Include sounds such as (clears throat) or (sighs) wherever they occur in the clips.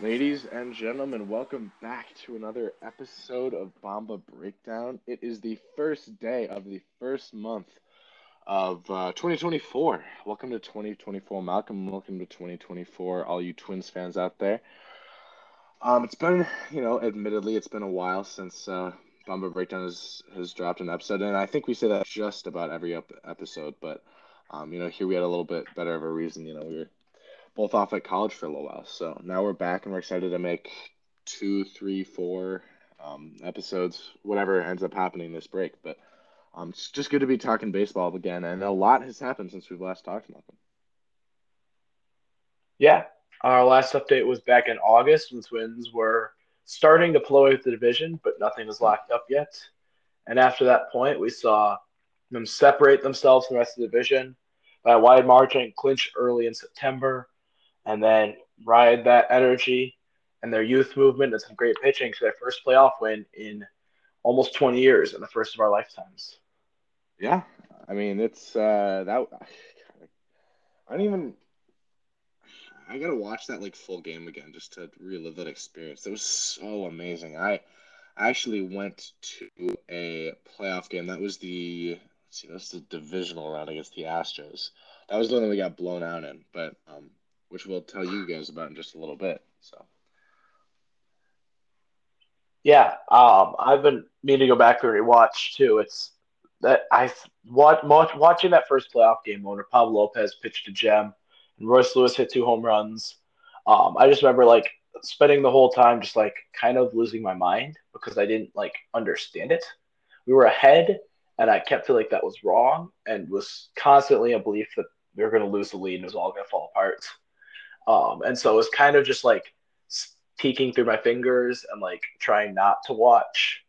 Ladies and gentlemen, welcome back to another episode of Bomba Breakdown. It is the first day of the first month of uh, 2024. Welcome to 2024, Malcolm. Welcome to 2024, all you Twins fans out there. Um, it's been, you know, admittedly, it's been a while since uh, Bomba Breakdown has, has dropped an episode, and I think we say that just about every ep- episode. But, um, you know, here we had a little bit better of a reason. You know, we were both off at college for a little while. So now we're back and we're excited to make two, three, four um, episodes, whatever ends up happening this break. But um, it's just good to be talking baseball again. And a lot has happened since we've last talked, Malcolm. Yeah, our last update was back in August when Twins were starting to pull away with the division, but nothing was locked up yet. And after that point, we saw them separate themselves from the rest of the division by a wide margin, clinch early in September, and then ride that energy and their youth movement and some great pitching to their first playoff win in almost 20 years and the first of our lifetimes. Yeah, I mean it's uh, that. I don't even. I gotta watch that like full game again just to relive that experience. It was so amazing. I actually went to a playoff game. That was the let's see, that's the divisional round against the Astros. That was the one that we got blown out in, but um, which we'll tell you guys about in just a little bit. So Yeah, um, I've been meaning to go back and rewatch too. It's that I watch, watching that first playoff game when Pablo Lopez pitched a gem and Royce Lewis hit two home runs. Um, I just remember like spending the whole time just like kind of losing my mind because I didn't like understand it. We were ahead, and I kept feeling like that was wrong, and was constantly in belief that we were going to lose the lead and it was all going to fall apart. Um, and so it was kind of just like peeking through my fingers and like trying not to watch.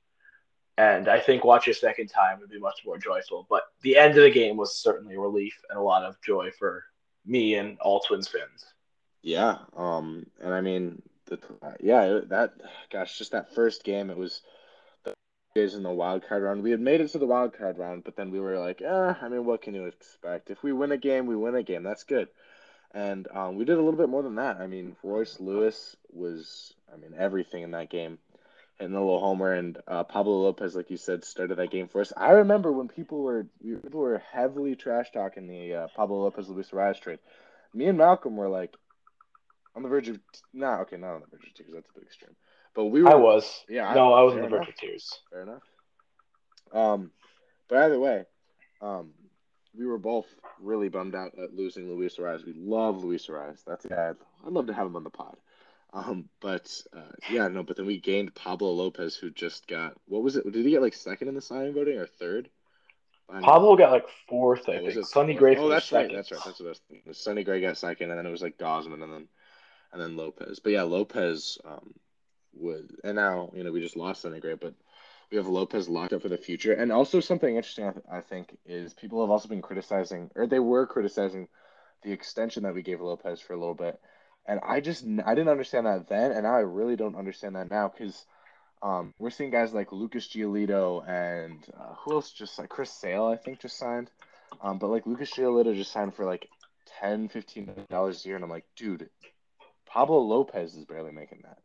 And I think watching a second time would be much more joyful. But the end of the game was certainly a relief and a lot of joy for me and all Twins fans. yeah, um, and I mean the yeah that gosh, just that first game, it was the days in the wild card round. We had made it to the wild card round, but then we were like, eh, I mean, what can you expect? If we win a game, we win a game. That's good. And um, we did a little bit more than that. I mean, Royce Lewis was, I mean, everything in that game. Hitting the little homer, and uh, Pablo Lopez, like you said, started that game for us. I remember when people were people were heavily trash talking the uh, Pablo Lopez Luis Arraez trade. Me and Malcolm were like on the verge of nah, okay, not on the verge of tears. That's a bit extreme. But we were. I was. Yeah, No, I was on the verge enough. of tears. Fair enough. Um, but either way, um, we were both really bummed out at losing Luis Arraez. We love Luis Arraez. That's a guy. I'd, I'd love to have him on the pod. Um, but uh, yeah, no. But then we gained Pablo Lopez, who just got what was it? Did he get like second in the Cy Young voting or third? Pablo got like fourth, I Oh, think. it Sonny? Gray Oh, that's right. That's right. That's what I was thinking. Sonny Gray got second, and then it was like Gausman, and then and then Lopez. But yeah, Lopez um, would, and now you know we just lost Sonny Gray, but we have Lopez locked up for the future. And also something interesting, I think, is people have also been criticizing, or they were criticizing, the extension that we gave Lopez for a little bit. And I just I didn't understand that then, and now I really don't understand that now because um, we're seeing guys like Lucas Giolito and uh, who else just like Chris Sale, I think, just signed. Um, but like Lucas Giolito just signed for like 10 15 dollars a year, and I'm like, dude, Pablo Lopez is barely making that.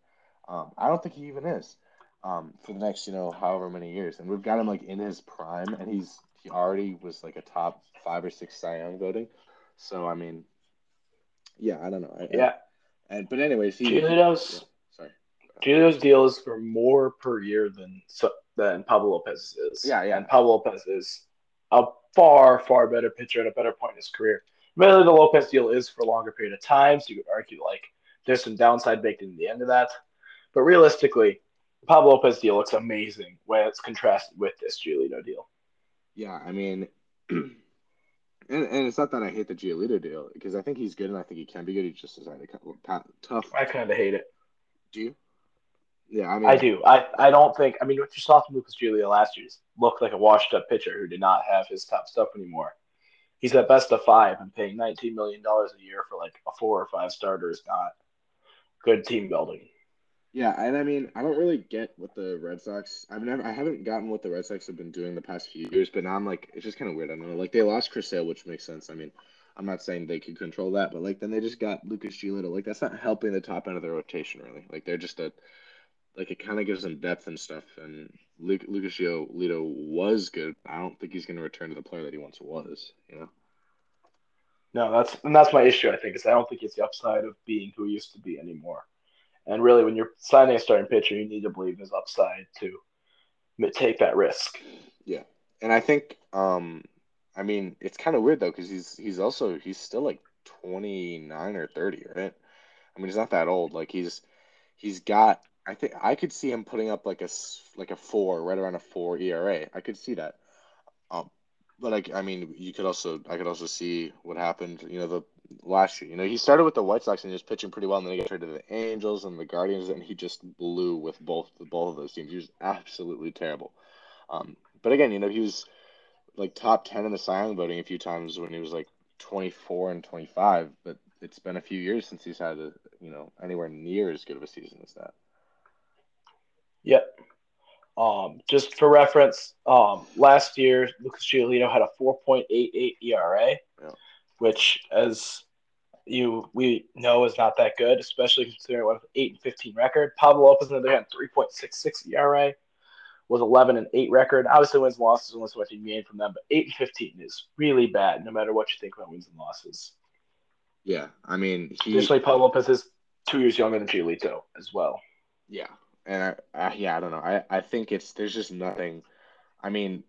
Um, I don't think he even is um, for the next, you know, however many years. And we've got him like in his prime, and he's he already was like a top five or six Cy Young voting. So I mean, yeah, I don't know. I, Yeah. And but anyways, he. Giolito's yeah, sorry. Giolito's deal is for more per year than so- than Pablo Lopez is. Yeah, yeah. And Pablo Lopez is a far, far better pitcher at a better point in his career. Admittedly, the Lopez deal is for a longer period of time, so you could argue like there's some downside baked in the end of that. But realistically, the Pablo Lopez deal looks amazing when it's contrasted with this Giolito deal. Yeah, I mean, (clears throat) and, and it's not that I hate the Giolito deal because I think he's good and I think he can be good. He just has had a tough. I kind of hate it. Do you? Yeah, I mean, I do. I, I don't think. I mean, what you saw from Lucas Giolito last year looked like a washed-up pitcher who did not have his top stuff anymore. He's at best of five, and paying nineteen million dollars a year for like a four or five starter is not good team building. Yeah, and I mean, I don't really get what the Red Sox. I've never, I haven't gotten what the Red Sox have been doing the past few years, but now I'm like, it's just kind of weird. I don't know. Like they lost Chris Sale, which makes sense. I mean, I'm not saying they could control that, but like then they just got Lucas Giolito. Like that's not helping the top end of their rotation really. Like they're just a, like it kind of gives them depth and stuff. And Luke, Lucas Giolito was good. I don't think he's going to return to the player that he once was. You know. No, that's and that's my issue. I think is I don't think it's the upside of being who he used to be anymore. And really, when you're signing a starting pitcher, you need to believe his upside to take that risk. Yeah, and I think, um, I mean, it's kind of weird though because he's he's also he's still like twenty nine or thirty, right? I mean, he's not that old. Like he's he's got. I think I could see him putting up like a like a four, right around a four ERA. I could see that. Um, but I, I mean, you could also I could also see what happened. You know, the last year. You know, he started with the White Sox and he was pitching pretty well, and then he got traded to the Angels and the Guardians, and he just blew with both both of those teams. He was absolutely terrible. Um, but again, you know, he was like top ten in the Cy Young voting a few times when he was like twenty four and twenty five. But it's been a few years since he's had a you know anywhere near as good of a season as that. Yep. Um, just for reference, um, last year Lucas Giolito had a 4.88 ERA, yeah. Which, as you we know, is not that good, especially considering what eight and 15 record. Pablo Lopez, on the other hand, 3.66 ERA, was 11 and 8 record. Obviously, wins and losses unless what you gain from them, but 8 and 15 is really bad, no matter what you think about wins and losses. Yeah, I mean, he, additionally, Pablo Lopez is two years younger than Giolito as well. Yeah, and I, I, yeah, I don't know. I, I think it's there's just nothing. I mean,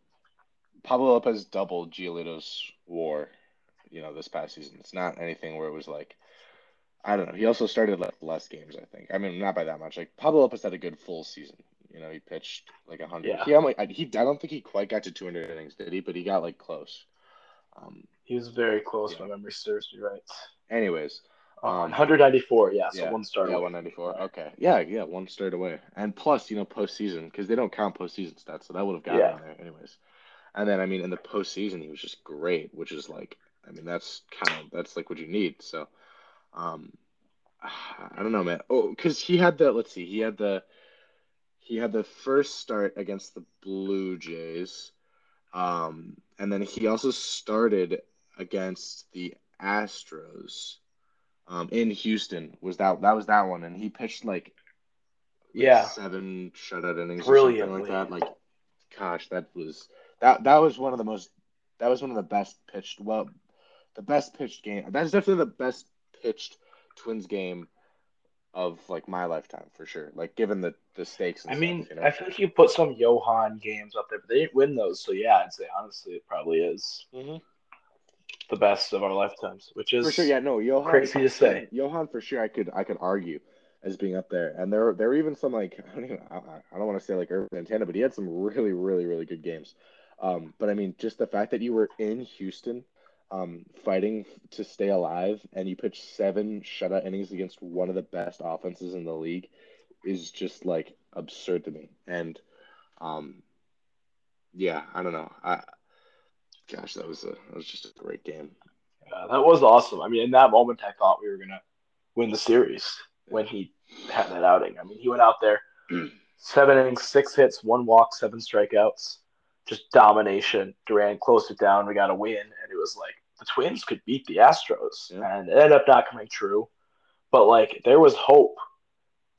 Pablo Lopez doubled Giolito's WAR, you know, this past season. It's not anything where it was like, I don't know. He also started like less games, I think. I mean, not by that much. Like Pablo Lopez had a good full season. You know, he pitched like a hundred. Yeah. He only, he, I don't think he quite got to 200 innings, did he? But he got like close. Um, he was very close. Yeah. My memory serves me right. Anyways, um, 194, yeah, so yeah, one start. Yeah, 194. Okay, yeah, yeah, one start away, and plus, you know, postseason because they don't count postseason stats, so that would have gotten yeah. there anyways. And then, I mean, in the postseason, he was just great, which is like, I mean, that's kind of that's like what you need. So, um, I don't know, man. Oh, because he had the let's see, he had the he had the first start against the Blue Jays, um, and then he also started against the Astros um, in Houston was that that was that one, and he pitched like yeah seven shutout innings something like that. Like, gosh, that was that that was one of the most that was one of the best pitched well, the best pitched game. That's definitely the best pitched Twins game of like my lifetime for sure. Like given the the stakes. I stuff, mean, you know? I feel like you put some Johan games up there, but they didn't win those. So yeah, I'd say honestly, it probably is. Mm-hmm the best of our lifetimes, which is for sure. Yeah, no, Johan, crazy to say. Johan for sure. I could I could argue as being up there, and there there were even some like (laughs) I don't even, I, I don't want to say like Ervin Santana, but he had some really really really good games. Um, but I mean, just the fact that you were in Houston, um, fighting to stay alive, and you pitch seven shutout innings against one of the best offenses in the league, is just like absurd to me. And, um, yeah, I don't know. I gosh, that was a that was just a great game. Yeah, that was awesome. I mean, in that moment, I thought we were gonna win the series when he had that outing. I mean, he went out there, (clears throat) seven innings, six hits, one walk, seven strikeouts, just domination. Duran closed it down. We got a win, and it was like the Twins could beat the Astros, yeah. and it ended up not coming true. But like, there was hope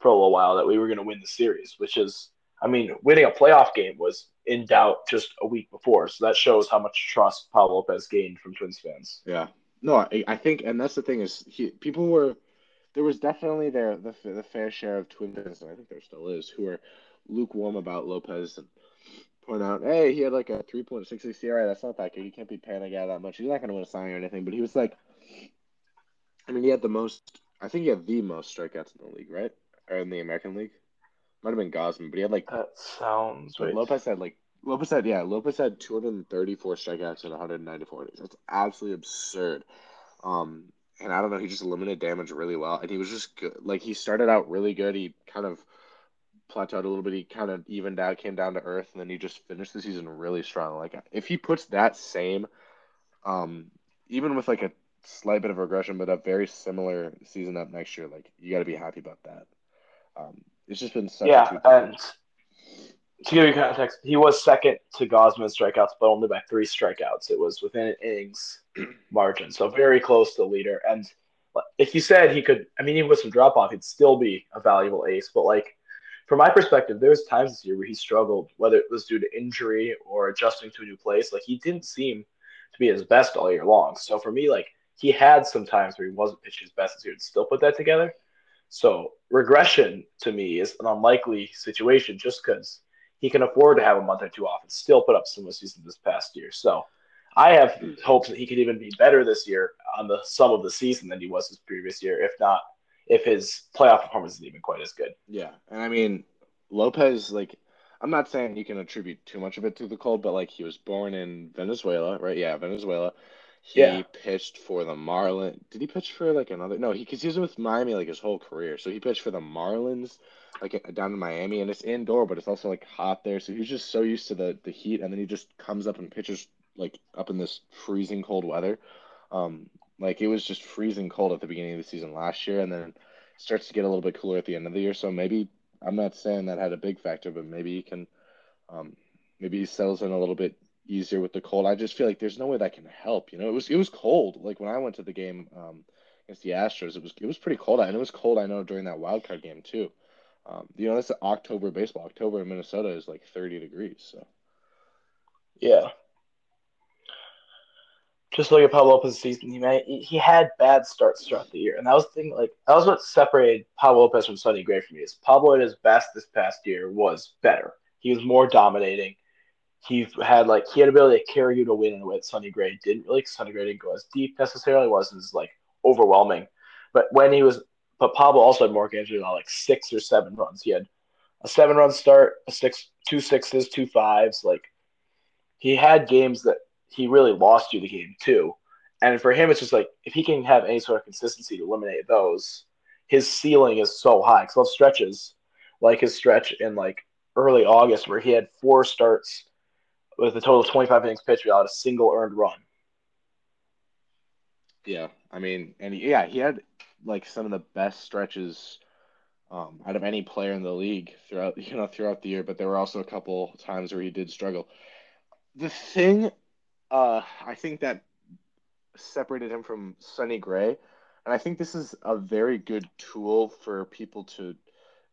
for a little while that we were going to win the series, which is, I mean, winning a playoff game was in doubt just a week before. So that shows how much trust Pablo Lopez gained from Twins fans. Yeah. No, I, I think, and that's the thing is, he, people were, there was definitely there the, the fair share of Twins fans, and I think there still is, who are lukewarm about Lopez and point out, hey, he had like a 3.66 ERA. That's not that good. You can't be paying a guy that much. He's not going to win a Cy Young or anything. But he was like, I mean, he had the most, I think he had the most strikeouts in the league, right? Or in the American League. Might have been Gausman, but he had like that sounds right. Lopez had like Lopez had yeah Lopez had 234 strikeouts in 194 innings. That's absolutely absurd. Um, and I don't know, he just limited damage really well, and he was just good. Like he started out really good. He kind of plateaued a little bit. He kind of evened out, came down to earth, and then he just finished the season really strong. Like if he puts that same, um, even with like a slight bit of regression, but a very similar season up next year, like you got to be happy about that. Um, It's just been such Yeah, and to give you context, he was second to Gausman strikeouts, but only by three strikeouts. It was within an innings (clears throat) margin, so very close to the leader. And if you said he could, I mean, even with some drop off, he'd still be a valuable ace. But like, from my perspective, there was times this year where he struggled, whether it was due to injury or adjusting to a new place. Like, he didn't seem to be his best all year long. So for me, like, he had some times where he wasn't pitching his best this year and still put that together. So regression to me is an unlikely situation just because he can afford to have a month or two off and still put up some season this past year. So I have hopes that he could even be better this year on the sum of the season than he was his previous year, if not if his playoff performance isn't even quite as good. Yeah, and I mean Lopez, like I'm not saying you can attribute too much of it to the cold, but like he was born in Venezuela, right? Yeah, Venezuela. He Yeah. pitched for the Marlins. Did he pitch for like another? No, he because he was with Miami like his whole career. So he pitched for the Marlins, like down in Miami, and it's indoor, but it's also like hot there. So he's just so used to the the heat, and then he just comes up and pitches like up in this freezing cold weather. Um, like it was just freezing cold at the beginning of the season last year, and then starts to get a little bit cooler at the end of the year. So maybe I'm not saying that had a big factor, but maybe he can, um, maybe he settles in a little bit easier with the cold. I just feel like there's no way that can help. You know, it was it was cold. Like when I went to the game um, against the Astros, it was it was pretty cold, and it was cold. I know during that wild card game too. Um, you know, that's October baseball. October in Minnesota is like 30 degrees. So Yeah. Just look at Pablo Lopez's season. He made, he had bad starts throughout the year, and that was the thing. Like that was what separated Pablo Lopez from Sonny Gray for me. Is Pablo at his best this past year was better. He was more dominating. He had like he had ability to carry you to win in a way that Sonny Gray didn't really. Sonny Gray didn't go as deep necessarily. wasn't as like overwhelming, but when he was, but Pablo also had more games had like six or seven runs. He had a seven run start, a six, two sixes, two fives. Like he had games that he really lost you the game too. And for him, it's just like if he can have any sort of consistency to eliminate those, his ceiling is so high. Because those stretches, like his stretch in like early August, where he had four starts with a total of 25 innings pitched without a single earned run. yeah, I mean, and yeah, he had like some of the best stretches um, out of any player in the league throughout (laughs) you know throughout the year. But there were also a couple times where he did struggle. The thing, uh, I think that separated him from Sonny Gray, and I think this is a very good tool for people to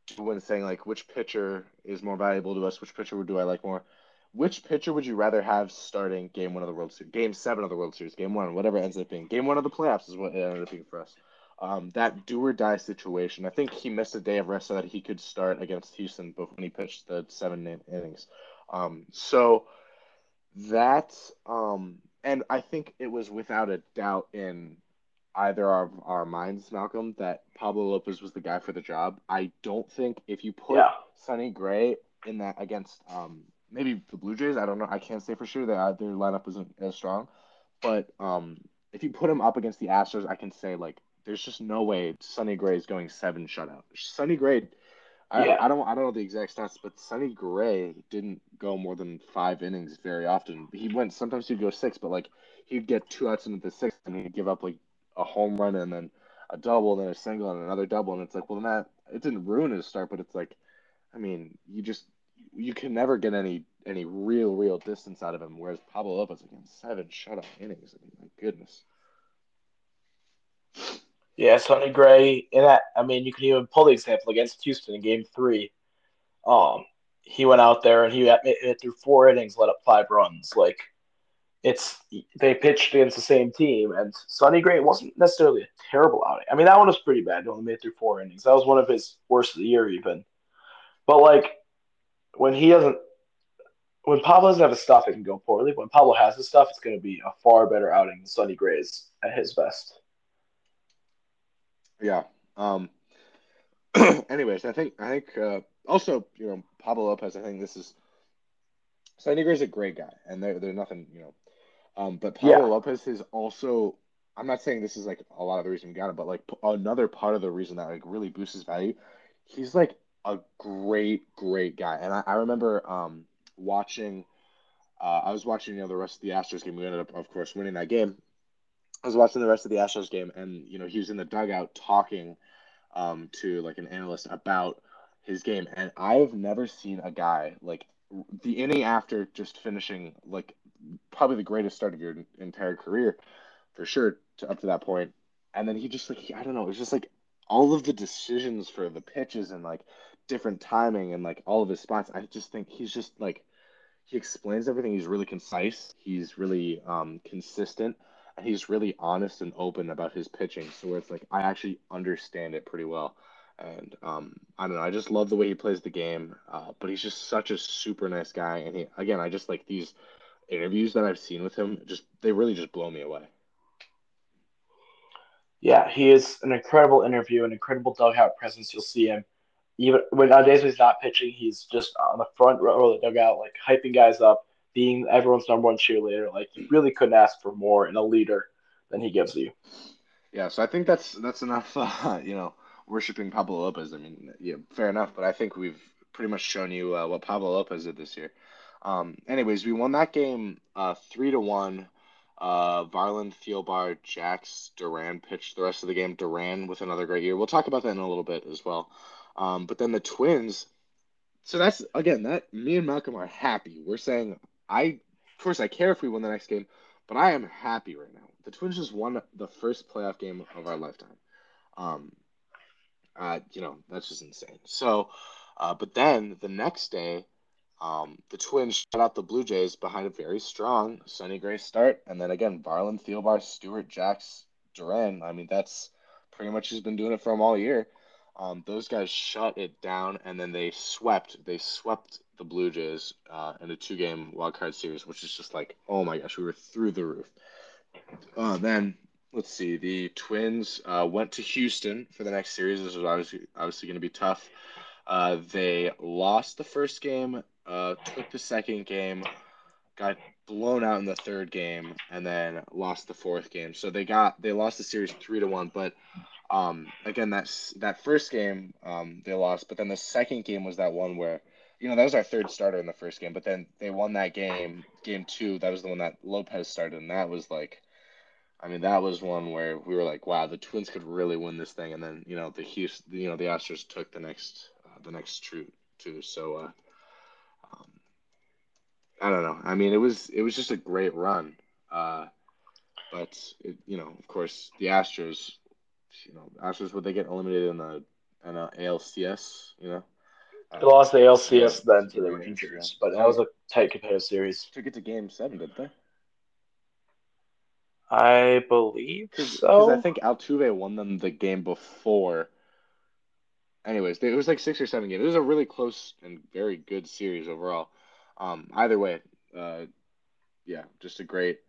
do when saying like which pitcher is more valuable to us, which pitcher do I like more. Which pitcher would you rather have starting game one of the World Series, game seven of the World Series, game one, whatever ends up being? Game one of the playoffs is what it ended up being for us. Um, that do or die situation. I think he missed a day of rest so that he could start against Houston before he pitched the seven innings. Um, so that, um, and I think it was without a doubt in either of our minds, Malcolm, that Pablo Lopez was the guy for the job. I don't think if you put Yeah. Sonny Gray in that against um, maybe the Blue Jays, I don't know, I can't say for sure that their lineup isn't as strong, but um, if you put him up against the Astros, I can say like there's just no way Sonny Gray is going seven shutout. Sonny Gray, I, Yeah. I don't I don't know the exact stats, but Sonny Gray didn't go more than five innings very often. He went sometimes he'd go six, but like he'd get two outs into the sixth and he'd give up like a home run and then a double, then a single and another double, and it's like, well, then that it didn't ruin his start, but it's like, I mean, you just you can never get any any real real distance out of him. Whereas Pablo Lopez again, seven shutout innings. I mean, my goodness. Yeah, Sonny Gray in that. I mean, you can even pull the example against Houston in Game Three. Um, he went out there and he had, through four innings, let up five runs. Like, it's they pitched against the same team, and Sonny Gray wasn't necessarily a terrible outing. I mean, that one was pretty bad. He only made through four innings. That was one of his worst of the year, even. But like, when he doesn't, when Pablo doesn't have his stuff, it can go poorly. When Pablo has his stuff, it's going to be a far better outing than Sonny Gray's at his best. Yeah. Um. (clears throat) anyways, I think I think uh, also you know Pablo Lopez. I think this is Gray's a great guy, and they're they're nothing you know. Um, but Pablo Yeah. Lopez is also. I'm not saying this is like a lot of the reason we got him, but like p- another part of the reason that like really boosts his value. He's like a great great guy, and I, I remember um watching. Uh, I was watching you know the rest of the Astros game. We ended up, of course, winning that game. I was watching the rest of the Astros game, and you know he was in the dugout talking um, to like an analyst about his game, and I've never seen a guy like the inning after just finishing like probably the greatest start of your entire career, for sure, to, up to that point, and then he just like he, I don't know, it was just like all of the decisions for the pitches and like different timing and like all of his spots. I just think he's just like he explains everything. He's really concise. He's really um, consistent, he's really honest and open about his pitching. So where it's like I actually understand it pretty well. And um, I don't know. I just love the way he plays the game. Uh, but he's just such a super nice guy. And he, again, I just like these interviews that I've seen with him. Just they really just blow me away. Yeah, he is an incredible interview, an incredible dugout presence. You'll see him even when on days when he's not pitching, he's just on the front row of the dugout, like hyping guys up, being everyone's number one cheerleader. Like you really couldn't ask for more in a leader than he gives you. Yeah, so I think that's that's enough. (laughs) Uh, you know, worshiping Pablo Lopez. I mean, yeah, fair enough. But I think we've pretty much shown you uh, what Pablo Lopez did this year. Um, anyways, we won that game uh, three to one. Uh, Varland, Thielbar, Jax, Duran pitched the rest of the game. Duran with another great year. We'll talk about that in a little bit as well. Um, but then the Twins. So that's again that me and Malcolm are happy. We're saying I, of course, I care if we win the next game, but I am happy right now. The Twins just won the first playoff game of our lifetime. Um, uh, you know, that's just insane. So, uh, but then the next day, um, the Twins shut out the Blue Jays behind a very strong Sonny Gray start, and then again, Varland, Thielbar, Stewart, Jax, Duran. I mean, that's pretty much he's been doing it for them all year. Um, those guys shut it down, and then they swept. They swept the Blue Jays uh, in a two-game wild card series, which is just like, oh my gosh, we were through the roof. Uh, then let's see. The Twins uh, went to Houston for the next series. This was obviously obviously going to be tough. Uh, they lost the first game, uh, took the second game, got blown out in the third game, and then lost the fourth game. So they got they lost the series three to one. But um, again, that's that first game um, they lost, but then the second game was that one where you know that was our third starter in the first game, but then they won that game. Game two, that was the one that Lopez started, and that was like I mean, that was one where we were like, wow, the Twins could really win this thing, and then you know the Houston, you know the Astros took the next uh, the next true too. So uh, um, I don't know. I mean, it was it was just a great run, uh, but it, you know, of course, the Astros, you know, Astros would they get eliminated in the in the ALCS, you know. They lost the ALCS then to the Rangers, but that was a tight competitive series. Took it to Game Seven, didn't they? I believe Because so. I think Altuve won them the game before. Anyways, it was like six or seven games. It was a really close and very good series overall. Um, either way, uh, yeah, just a great,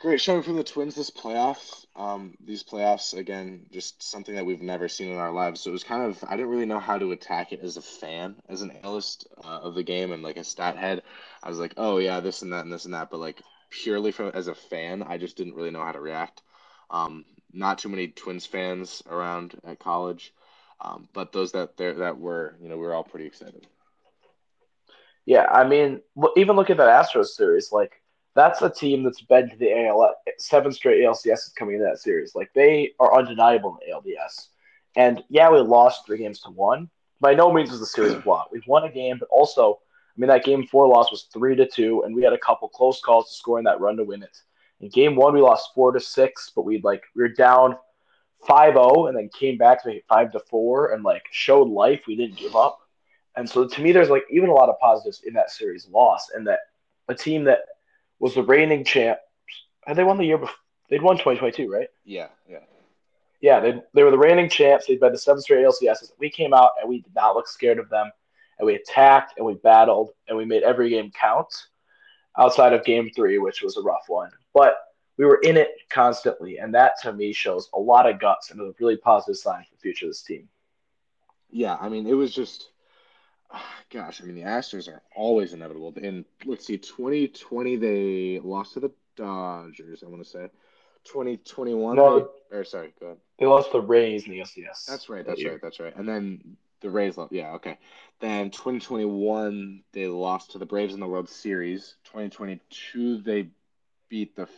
great showing from the Twins this playoff. Um, these playoffs again, just something that we've never seen in our lives. So it was kind of I didn't really know how to attack it as a fan, as an analyst uh, of the game, and like a stat head. I was like, oh yeah, this and that and this and that, but like purely from as a fan, I just didn't really know how to react. Um, not too many Twins fans around at college, um, but those that there that were, you know, we were all pretty excited. Yeah, I mean, even look at that Astros series. Like, that's a team that's been to the AL seven straight ALCSs coming into that series. Like, they are undeniable in the ALDS. And yeah, we lost three games to one. By no means was the series won. We've won a game, but also, I mean, that game four loss was three to two, and we had a couple close calls to scoring that run to win it. In game one, we lost four to six, but we like we were down 5-0 and then came back to make it five to four and like showed life. We didn't give up. And so to me, there's like even a lot of positives in that series loss, and that a team that was the reigning champ had they won the year before they'd won 2022, right? Yeah, yeah. Yeah, they, they were the reigning champs. They'd been the seven straight LCSs. We came out and we did not look scared of them, and we attacked and we battled and we made every game count. Outside of game three, which was a rough one, but we were in it constantly, and that to me shows a lot of guts and a really positive sign for the future of this team. Yeah, I mean, it was just, (sighs) gosh, I mean, the Astros are always inevitable. In let's see, 2020 they lost to the Dodgers. I want to say, 2021. No. they, or sorry, go ahead. They lost the Rays in the LCS. That's right. That's year. right. That's right. And then the Rays lost. Yeah, okay. Then 2021 they lost to the Braves in the World Series. 2022 they beat the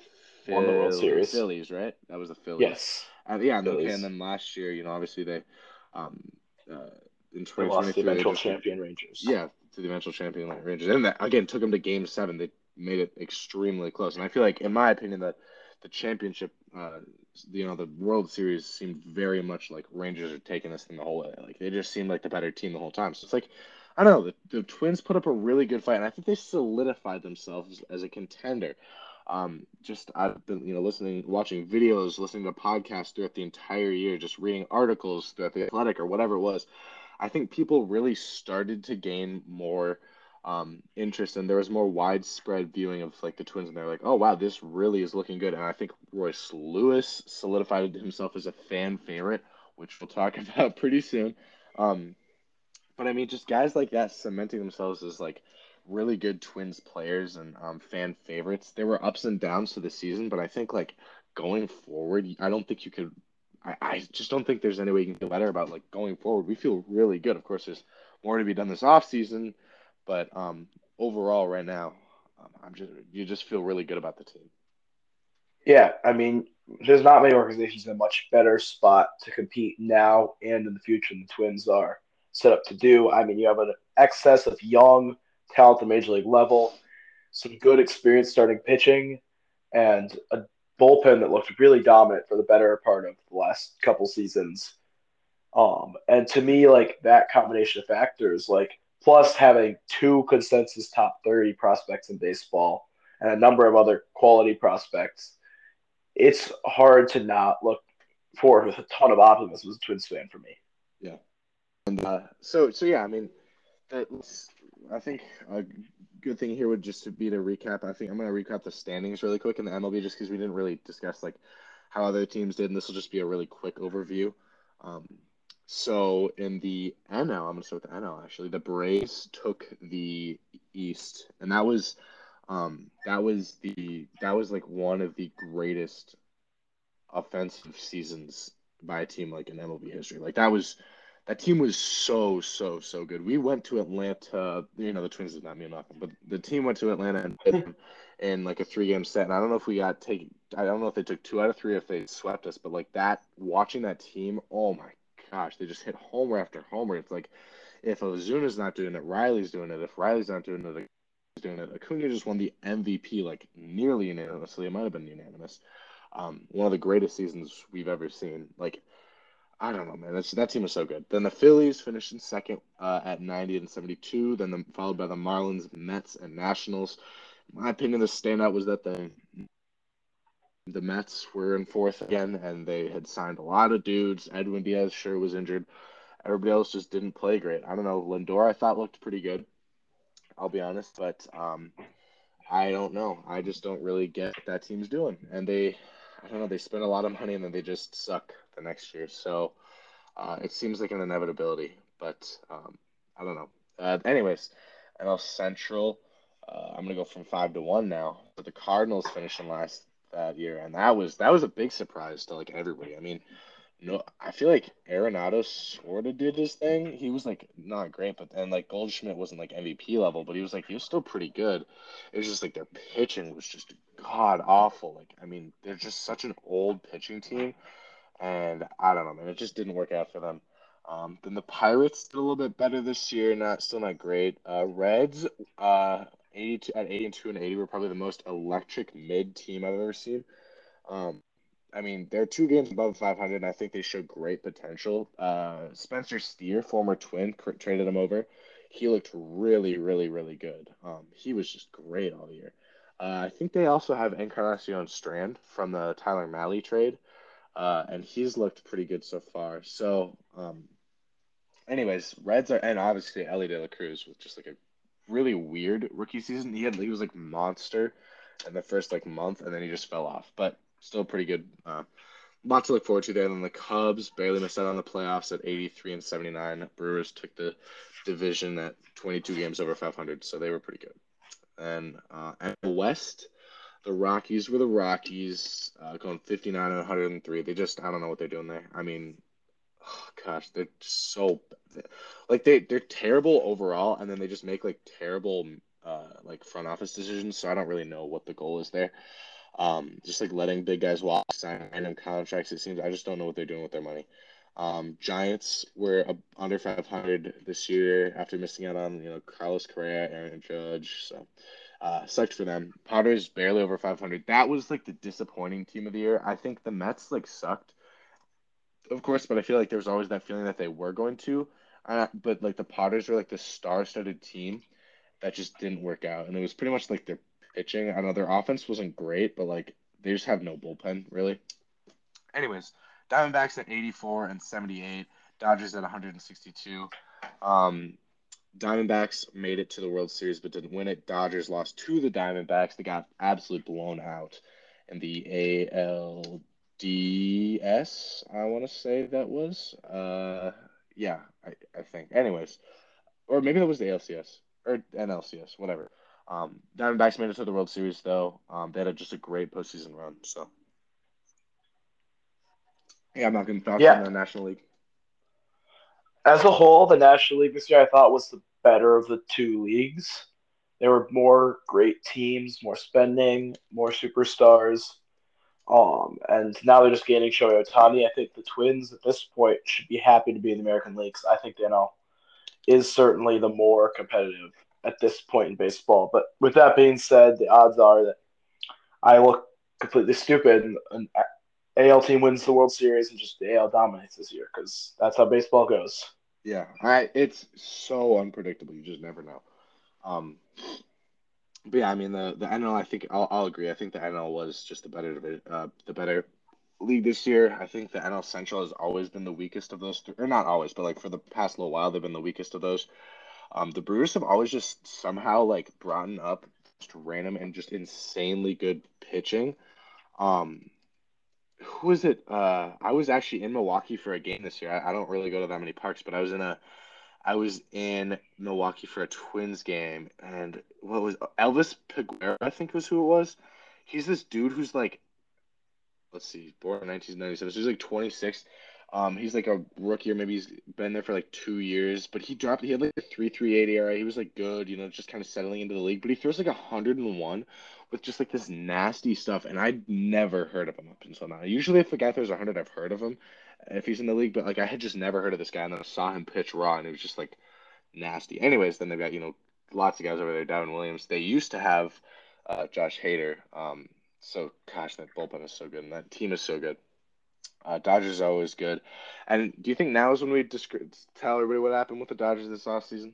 Won the World Series. Phillies, right? That was the Phillies. Yes. Uh, yeah, and then, okay, and then last year, you know, obviously they, um, uh, in They lost 2023. the eventual just- champion Rangers. Yeah, to the eventual champion Rangers, and that again took them to Game Seven. They made it extremely close, and I feel like, in my opinion, that the championship, uh, you know, the World Series seemed very much like Rangers are taking this thing the whole way. Like they just seemed like the better team the whole time. So it's like, I don't know, the, the Twins put up a really good fight, and I think they solidified themselves as a contender. Um, just I've been, you know, listening, watching videos, listening to podcasts throughout the entire year, just reading articles throughout the Athletic or whatever it was. I think people really started to gain more um, interest and there was more widespread viewing of like the Twins and they're like, oh wow, this really is looking good. And I think Royce Lewis solidified himself as a fan favorite, which we'll talk (laughs) about pretty soon. Um, but I mean, just guys like that cementing themselves as like really good Twins players and um, fan favorites. There were ups and downs to the season, but I think like going forward, I don't think you could. I, I just don't think there's any way you can feel better about like going forward. We feel really good. Of course, there's more to be done this off season, but um, overall, right now, um, I'm just you just feel really good about the team. Yeah, I mean, there's not many organizations in a much better spot to compete now and in the future than the Twins are set up to do. I mean, you have an excess of young talent at the major league level, some good experience starting pitching, and a bullpen that looked really dominant for the better part of the last couple seasons. Um, and to me, like that combination of factors, like plus having two consensus top 30 prospects in baseball and a number of other quality prospects, it's hard to not look forward with a ton of optimism as a Twins fan for me. Yeah. And uh, so so yeah, I mean, that's I think a good thing here would just be to recap. I think I'm gonna recap the standings really quick in the MLB just because we didn't really discuss like how other teams did, and this will just be a really quick overview. Um, so in the NL, I'm gonna start with the NL actually. The Braves took the East, and that was um, that was the that was like one of the greatest offensive seasons by a team like in MLB history. Like that was that team was so so so good. We went to Atlanta. You know the Twins did not mean nothing, but the team went to Atlanta and (laughs) in like a three game set. And I don't know if we got take. I don't know if they took two out of three, if they swept us. But like that, watching that team, oh my gosh, they just hit homer after homer. It's like if Ozuna's not doing it, Riley's doing it. If Riley's not doing it, he's doing it. Acuna just won the MVP like nearly unanimously. It might have been unanimous. Um, one of the greatest seasons we've ever seen. Like I don't know, man. That's, that team was so good. Then the Phillies finished in second uh, at 90 and 72. Then the, followed by the Marlins, Mets, and Nationals. My opinion, the standout was that the the Mets were in fourth again, and they had signed a lot of dudes. Edwin Diaz sure was injured. Everybody else just didn't play great. I don't know. Lindor I thought looked pretty good. I'll be honest, but um, I don't know. I just don't really get what that team's doing, and they I don't know. They spend a lot of money and then they just suck the next year. So uh, it seems like an inevitability, but um, I don't know. Uh, anyways, NL Central. Uh, I'm gonna go from five to one now. But the Cardinals finishing last that year, and that was that was a big surprise to like everybody. I mean, no, I feel like Arenado sort of did his thing. He was like not great, but then like Goldschmidt wasn't like MVP level, but he was like he was still pretty good. It was just like their pitching was just god awful. Like I mean, they're just such an old pitching team, and I don't know, man. It just didn't work out for them. Um, then the Pirates did a little bit better this year. Not still not great. Uh, Reds, uh, 82 at 82 and 80 were probably the most electric mid team I've ever seen. Um, I mean, they're two games above 500, and I think they show great potential. Uh, Spencer Steer, former Twin, traded him over. He looked really, really, really good. Um, he was just great all year. Uh, I think they also have Encarnacion Strand from the Tyler Mahle trade, uh, and he's looked pretty good so far. So, um, anyways, Reds are, and obviously Elly De La Cruz with just like a really weird rookie season. He had he was like monster in the first like month, and then he just fell off. But still pretty good. Uh, lot to look forward to there. And then the Cubs barely missed out on the playoffs at 83 and 79. Brewers took the division at 22 games over 500, so they were pretty good. And uh, the West, the Rockies were the Rockies, uh, going 59 and 103. They just I don't know what they're doing there. I mean, oh, gosh, they're so like they they're terrible overall, and then they just make like terrible uh, like front office decisions. So I don't really know what the goal is there. Um, just like letting big guys walk, sign random contracts. It seems I just don't know what they're doing with their money. Um, Giants were under 500 this year after missing out on you know Carlos Correa, Aaron Judge. So uh, sucked for them. Padres barely over 500. That was like the disappointing team of the year. I think the Mets like sucked, of course, but I feel like there was always that feeling that they were going to. Uh, but like the Padres were like the star-studded team that just didn't work out, and it was pretty much like their pitching. I know their offense wasn't great, but like they just have no bullpen really. Anyways, Diamondbacks at 84 and 78, Dodgers at 162. Um, Diamondbacks made it to the World Series but didn't win it. Dodgers lost to the Diamondbacks. They got absolutely blown out in the ALDS. I want to say that was. Uh, yeah, I, I think. Anyways, or maybe that was the ALCS or NLCS, whatever. Um, Diamondbacks made it to the World Series though. Um, they had a, just a great postseason run. So yeah, I'm not going to talk Yeah. in the National League. As a whole, the National League this year I thought was the better of the two leagues. There were more great teams, more spending, more superstars. Um, and now they're just gaining Shohei Ohtani. I think the Twins at this point should be happy to be in the American League. I think the NL is certainly the more competitive at this point in baseball. But with that being said, the odds are that I look completely stupid and an AL team wins the World Series and just the AL dominates this year because that's how baseball goes. Yeah, I it's so unpredictable. You just never know. Um, but yeah, I mean the the NL. I think I'll, I'll agree. I think the NL was just the better uh the better league this year. I think the NL Central has always been the weakest of those, th- or not always, but like for the past little while, they've been the weakest of those. Um, the Brewers have always just somehow like brought up just random and just insanely good pitching. Um, who was it? Uh, I was actually in Milwaukee for a game this year. I, I don't really go to that many parks, but I was in a, I was in Milwaukee for a Twins game, and what was Elvis Peguero? I think was who it was. He's this dude who's like, let's see, born in 1997, so he's like 26. Um, he's like a rookie, or maybe he's been there for like two years, but he dropped. He had like a three three eight ERA. He was like good, you know, just kind of settling into the league. But he throws like hundred and one with just like this nasty stuff, and I'd never heard of him up until now. Usually, if a guy throws hundred, I've heard of him if he's in the league, but like I had just never heard of this guy, and then I saw him pitch raw, and it was just like nasty. Anyways, then they've got you know lots of guys over there. Devin Williams. They used to have uh, Josh Hader. Um, so gosh, that bullpen is so good, and that team is so good. Uh, Dodgers are always good. And do you think now is when we descri- tell everybody what happened with the Dodgers this offseason?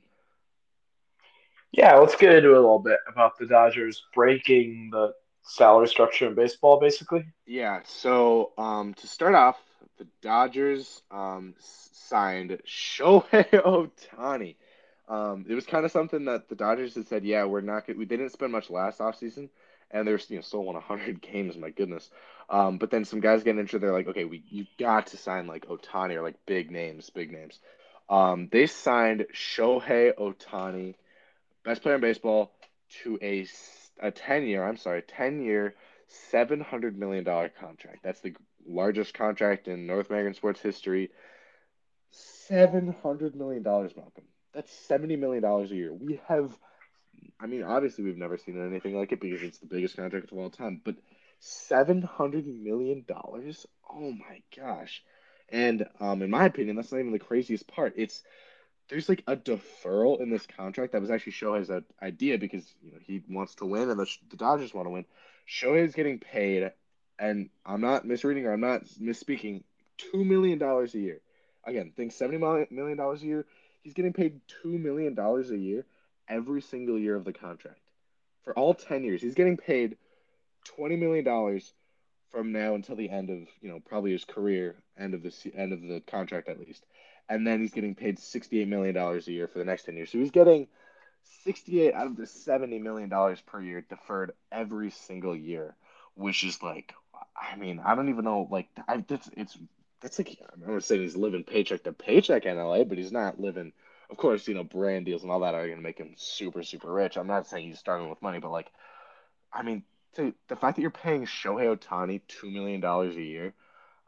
Yeah, let's get into a little bit about the Dodgers breaking the salary structure in baseball, basically. Yeah, so um, to start off, the Dodgers um, signed Shohei (laughs) Ohtani. Um, it was kind of something that the Dodgers had said, yeah, we're not good. We didn't spend much last offseason, and they're you know still won 100 (laughs) games. My goodness. Um, but then some guys get injured. They're like, okay, we you got to sign like Ohtani or like big names, big names. Um, they signed Shohei Ohtani, best player in baseball, to a a 10 year. I'm sorry, 10 year, 700 million dollar contract. That's the largest contract in North American sports history. 700 million dollars, Malcolm. That's 70 million dollars a year. We have I mean, obviously we've never seen anything like it because it's the biggest contract of all time, but 700 million dollars? Oh my gosh. And um in my opinion, that's not even the craziest part. It's there's like a deferral in this contract that was actually Shohei's idea because you know he wants to win and the, the Dodgers want to win. Shohei is getting paid, and I'm not misreading or I'm not misspeaking, two million dollars a year. Again, think seventy million dollars a year. He's getting paid two million dollars a year every single year of the contract for all ten years. He's getting paid twenty million dollars from now until the end of you know probably his career, end of the end of the contract at least, and then he's getting paid sixty eight million dollars a year for the next ten years. So he's getting sixty eight out of the seventy million dollars per year deferred every single year, which is like, I mean, I don't even know like I that's it's that's like I'm not saying he's living paycheck to paycheck in LA, but he's not living. Of course, you know, brand deals and all that are going to make him super, super rich. I'm not saying he's starting with money, but like, I mean, the fact that you're paying Shohei Ohtani two million dollars a year,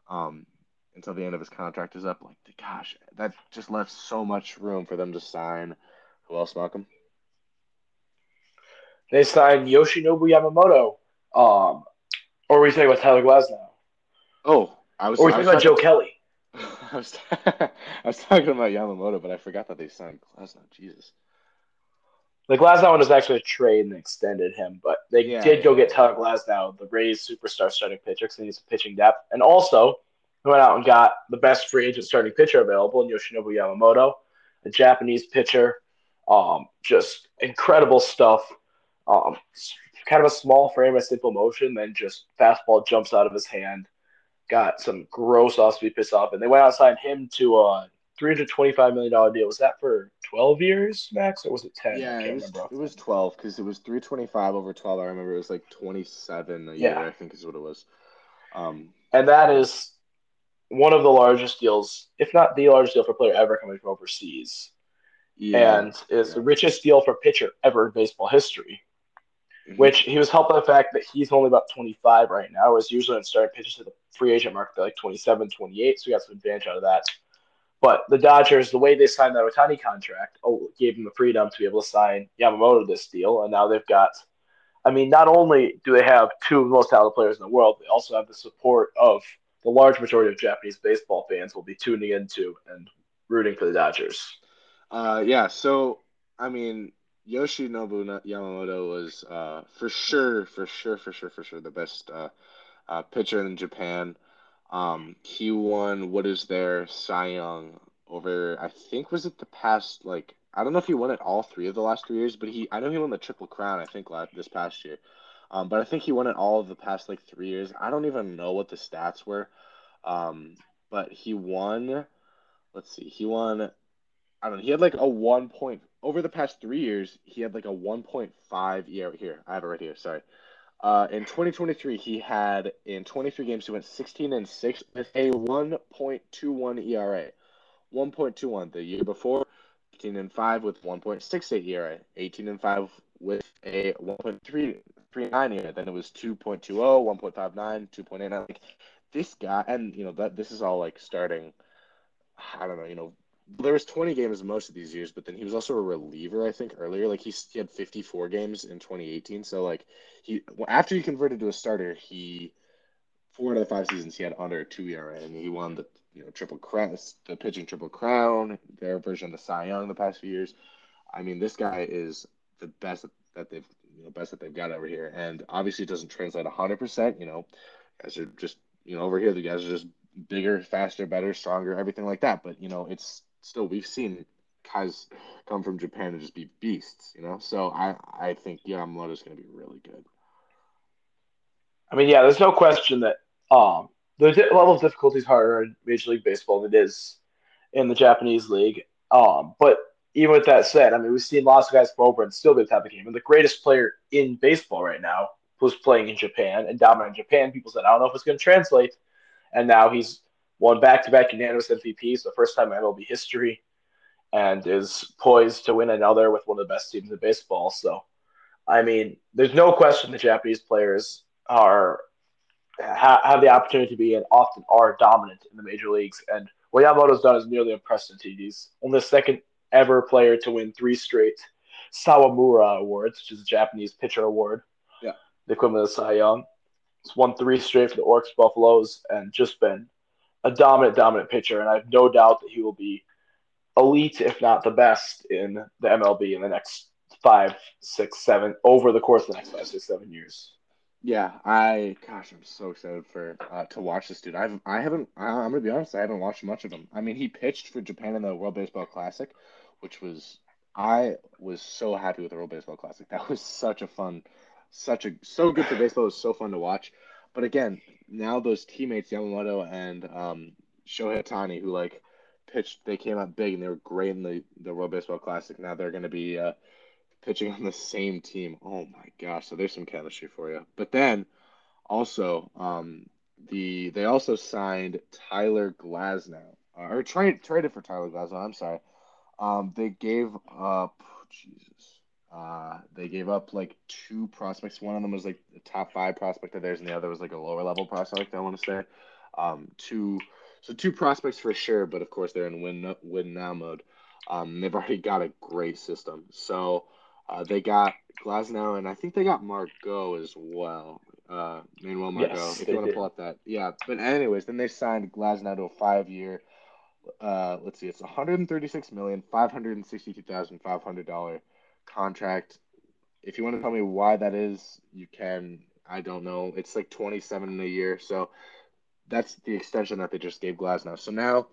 um, until the end of his contract is up, like, gosh, that just left so much room for them to sign. Who else, Malcolm? They signed Yoshinobu Yamamoto. Um, or were we talking about Tyler Glasnow? Oh, I was. Or were we talking about Joe Kelly? I was (laughs) I was talking about Yamamoto, but I forgot that they signed Glasnow. Jesus. The Glasnow one was actually a trade and extended him, but they Yeah, did go yeah, get Tyler Glasnow, the Rays superstar starting pitcher, because he needs some pitching depth. And also, they went out and got the best free agent starting pitcher available in Yoshinobu Yamamoto, a Japanese pitcher. Um, just incredible stuff. Um, kind of a small frame, a simple motion, then just fastball jumps out of his hand. Got some gross off speed piss off, and they went out and signed him to a three hundred twenty five million dollar deal. Was that for twelve years max, or was it ten? Yeah, it was it was twelve because it was three twenty five over twelve. I remember it was like twenty seven a year. Yeah. I think is what it was. Um, and that is one of the largest deals, if not the largest deal for a player ever coming from overseas, yeah, and is the richest deal for a pitcher ever in baseball history. Mhm. Which he was helped by the fact that he's only about 25 right now, whereas usually in starting pitchers to the free agent market, they're like 27, 28, so he got some advantage out of that. But the Dodgers, the way they signed that Ohtani contract, oh, gave them the freedom to be able to sign Yamamoto this deal, and now they've got. I mean, not only do they have two of the most talented players in the world, they also have the support of the large majority of Japanese baseball fans will be tuning into and rooting for the Dodgers. Uh, yeah. So I mean, Yoshinobu Yamamoto was uh for sure, for sure, for sure, for sure the best uh, uh pitcher in Japan. Um, he won what is their Cy Young over. I think was it the past like I don't know if he won it all three of the last three years, but he I know he won the Triple Crown I think last, this past year. Um, but I think he won it all of the past like three years. I don't even know what the stats were. Um, but he won. Let's see. He won. I don't know. He had like a one point over the past three years. He had like a one point five ERA. Here, I have it right here. Sorry. Uh, in 2023, he had in 23 games he went 16 and six with a 1.21 ERA. 1.21 the year before. 18 and five with 1.68 ERA. 18 and five with a 1.39 ERA. Then it was 2.20, 1.59, 2.89. Like this guy, and you know that this is all like starting. I don't know. You know, there was 20 games most of these years, but then he was also a reliever, I think, earlier. Like he, he had 54 games in 2018. So like he after he converted to a starter, he four out of the five seasons he had under two ERA, and he won the you know triple crown, the pitching triple crown, their version of the Cy Young the past few years. I mean, this guy is the best that they've you know best that they've got over here, and obviously it doesn't translate 100. percent You know, guys are just you know over here the guys are just bigger, faster, better, stronger, everything like that. But you know, it's still we've seen guys come from Japan and just be beasts, you know. So I I think Yamamoto is going to be really good. I mean, yeah, there's no question that um, the level of difficulty is harder in Major League Baseball than it is in the Japanese league. Um, but even with that said, I mean, we've seen lots of guys over and still be the type of game. And the greatest player in baseball right now was playing in Japan and dominating Japan. People said, I don't know if it's going to translate. And now he's won back to back unanimous MVPs, the first time in MLB history, and is poised to win another with one of the best teams in baseball. So, I mean, there's no question the Japanese players are ha- have the opportunity to be and often are dominant in the major leagues. And what Yamamoto's done is nearly unprecedented. He's only the second ever player to win three straight Sawamura Awards, which is a Japanese pitcher award. Yeah. The equivalent of Cy Young. He's won three straight for the Orix Buffaloes and just been a dominant, dominant pitcher. And I have no doubt that he will be elite, if not the best, in the MLB in the next five, six, seven, over the course of the next five, six, seven years. Yeah, I gosh, I'm so excited for uh, to watch this dude. I've I haven't I'm gonna be honest, I haven't watched much of him. I mean, he pitched for Japan in the World Baseball Classic, which was I was so happy with the World Baseball Classic. (laughs) That was such a fun, such a so good for baseball. It was so fun to watch. But again, now those teammates Yamamoto and um, Shohei Ohtani, who like pitched, they came out big and they were great in the the World Baseball Classic. Now they're gonna be uh, pitching on the same team. Oh my gosh! So there's some chemistry for you. But then also, um, the they also signed Tyler Glasnow, or trade traded for Tyler Glasnow. I'm sorry. Um, they gave up Jesus. Uh, they gave up like two prospects. One of them was like the top five prospect of theirs, and the other was like a lower level prospect. I want to say, um, two. So two prospects for sure, but of course they're in win win now mode. Um, they've already got a great system. So uh, they got Glasnow, and I think they got Margot as well. Uh, Manuel Margot. Yes, if you want to pull up that, yeah. But anyways, then they signed Glasnow to a five-year, uh, let's see, it's one hundred and thirty-six million five hundred and sixty-two thousand five hundred dollar contract. If you want to tell me why that is, you can. I don't know. It's like twenty-seven a year, so that's the extension that they just gave Glasnow. So now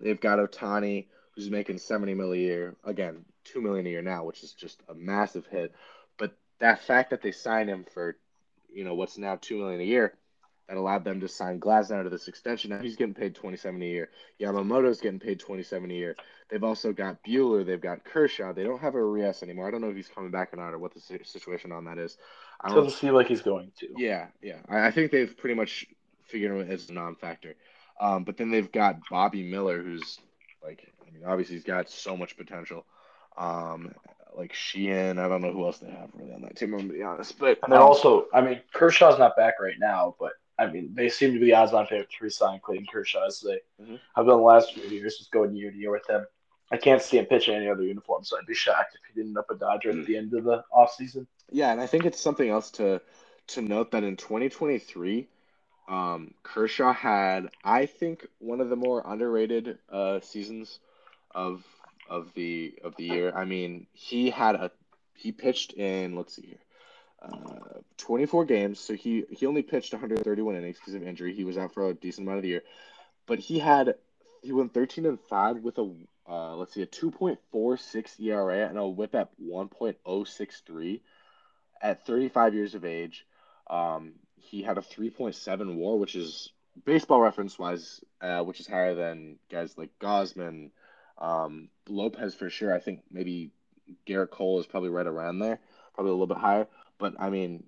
they've got Ohtani, who's making seventy million a year. Again, two million a year now, which is just a massive hit. But that fact that they signed him for, you know, what's now two million a year that allowed them to sign Glasnow to this extension. Now he's getting paid 27 a year. Yamamoto's getting paid 27 a year. They've also got Buehler. They've got Kershaw. They don't have a Urias anymore. I don't know if he's coming back or not, or what the situation on that is. I don't Doesn't seem like he's going to. Yeah, yeah. I, I think they've pretty much figured it as a non-factor. Um, but then they've got Bobby Miller, who's like, I mean, obviously he's got so much potential. Um, like Sheehan, I don't know who else they have really on that team. I'm gonna be honest, but and then um, also, I mean, Kershaw's not back right now, but I mean, they seem to be the odds-on favorite to resign Clayton Kershaw as they mm-hmm. have been the last few years, just going year to year with him. I can't see him pitching any other uniform, so I'd be shocked if he didn't end up a Dodger at the end of the offseason. Yeah, and I think it's something else to to note that in 2023, um, Kershaw had, I think, one of the more underrated uh, seasons of of the of the year. I mean, he had a he pitched in let's see here, uh, 24 games. So he he only pitched 131 innings because of injury. He was out for a decent amount of the year, but he had he went 13 and five with a uh, let's see a 2.46 ERA and a WHIP at 1.063 at 35 years of age. Um, he had a 3.7 WAR, which is baseball reference wise, uh, which is higher than guys like Gausman, um, Lopez for sure. I think maybe Gerrit Cole is probably right around there, probably a little bit higher. But I mean,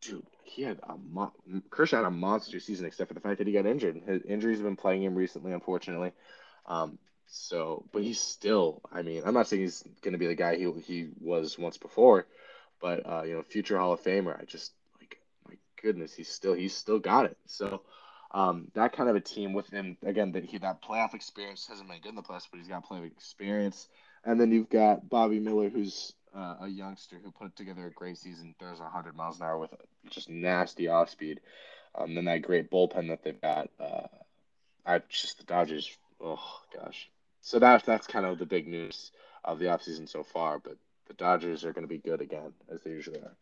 dude, he had a mo- Kershaw had a monster season, except for the fact that he got injured. His injuries have been playing him recently, unfortunately. Um, so, but he's still. I mean, I'm not saying he's going to be the guy he he was once before, but uh, you know, future Hall of Famer. I just like, my goodness, he's still he's still got it. So, um, that kind of a team with him again that he that playoff experience hasn't been good in the playoffs, but he's got playoff experience. And then you've got Bobby Miller, who's uh, a youngster who put together a great season, throws 100 miles an hour with just nasty off speed. Um, then that great bullpen that they've got. Uh, I just the Dodgers. Oh gosh. So that's that's kind of the big news of the offseason so far. But the Dodgers are going to be good again as they usually are.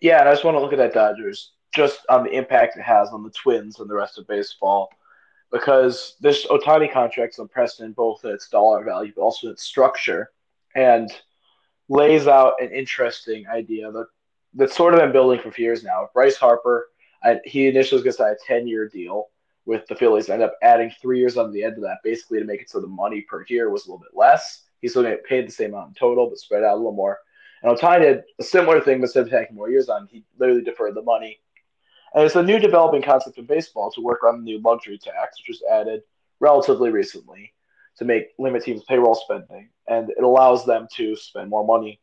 Yeah, and I just want to look at that Dodgers just on the impact it has on the Twins and the rest of baseball. Because this Ohtani contract is unprecedented both in its dollar value but also its structure. And lays out an interesting idea that that's sort of been building for years now. Bryce Harper, I, he initially was going to sign a 10 year deal with the Phillies, end up adding three years on the end of that, basically to make it so the money per year was a little bit less. He's still going to get paid the same amount in total, but spread out a little more. And Ohtani did a similar thing, but instead of taking more years on, he literally deferred the money. And it's a new developing concept in baseball to work on the new luxury tax, which was added relatively recently to make limit teams' payroll spending, and it allows them to spend more money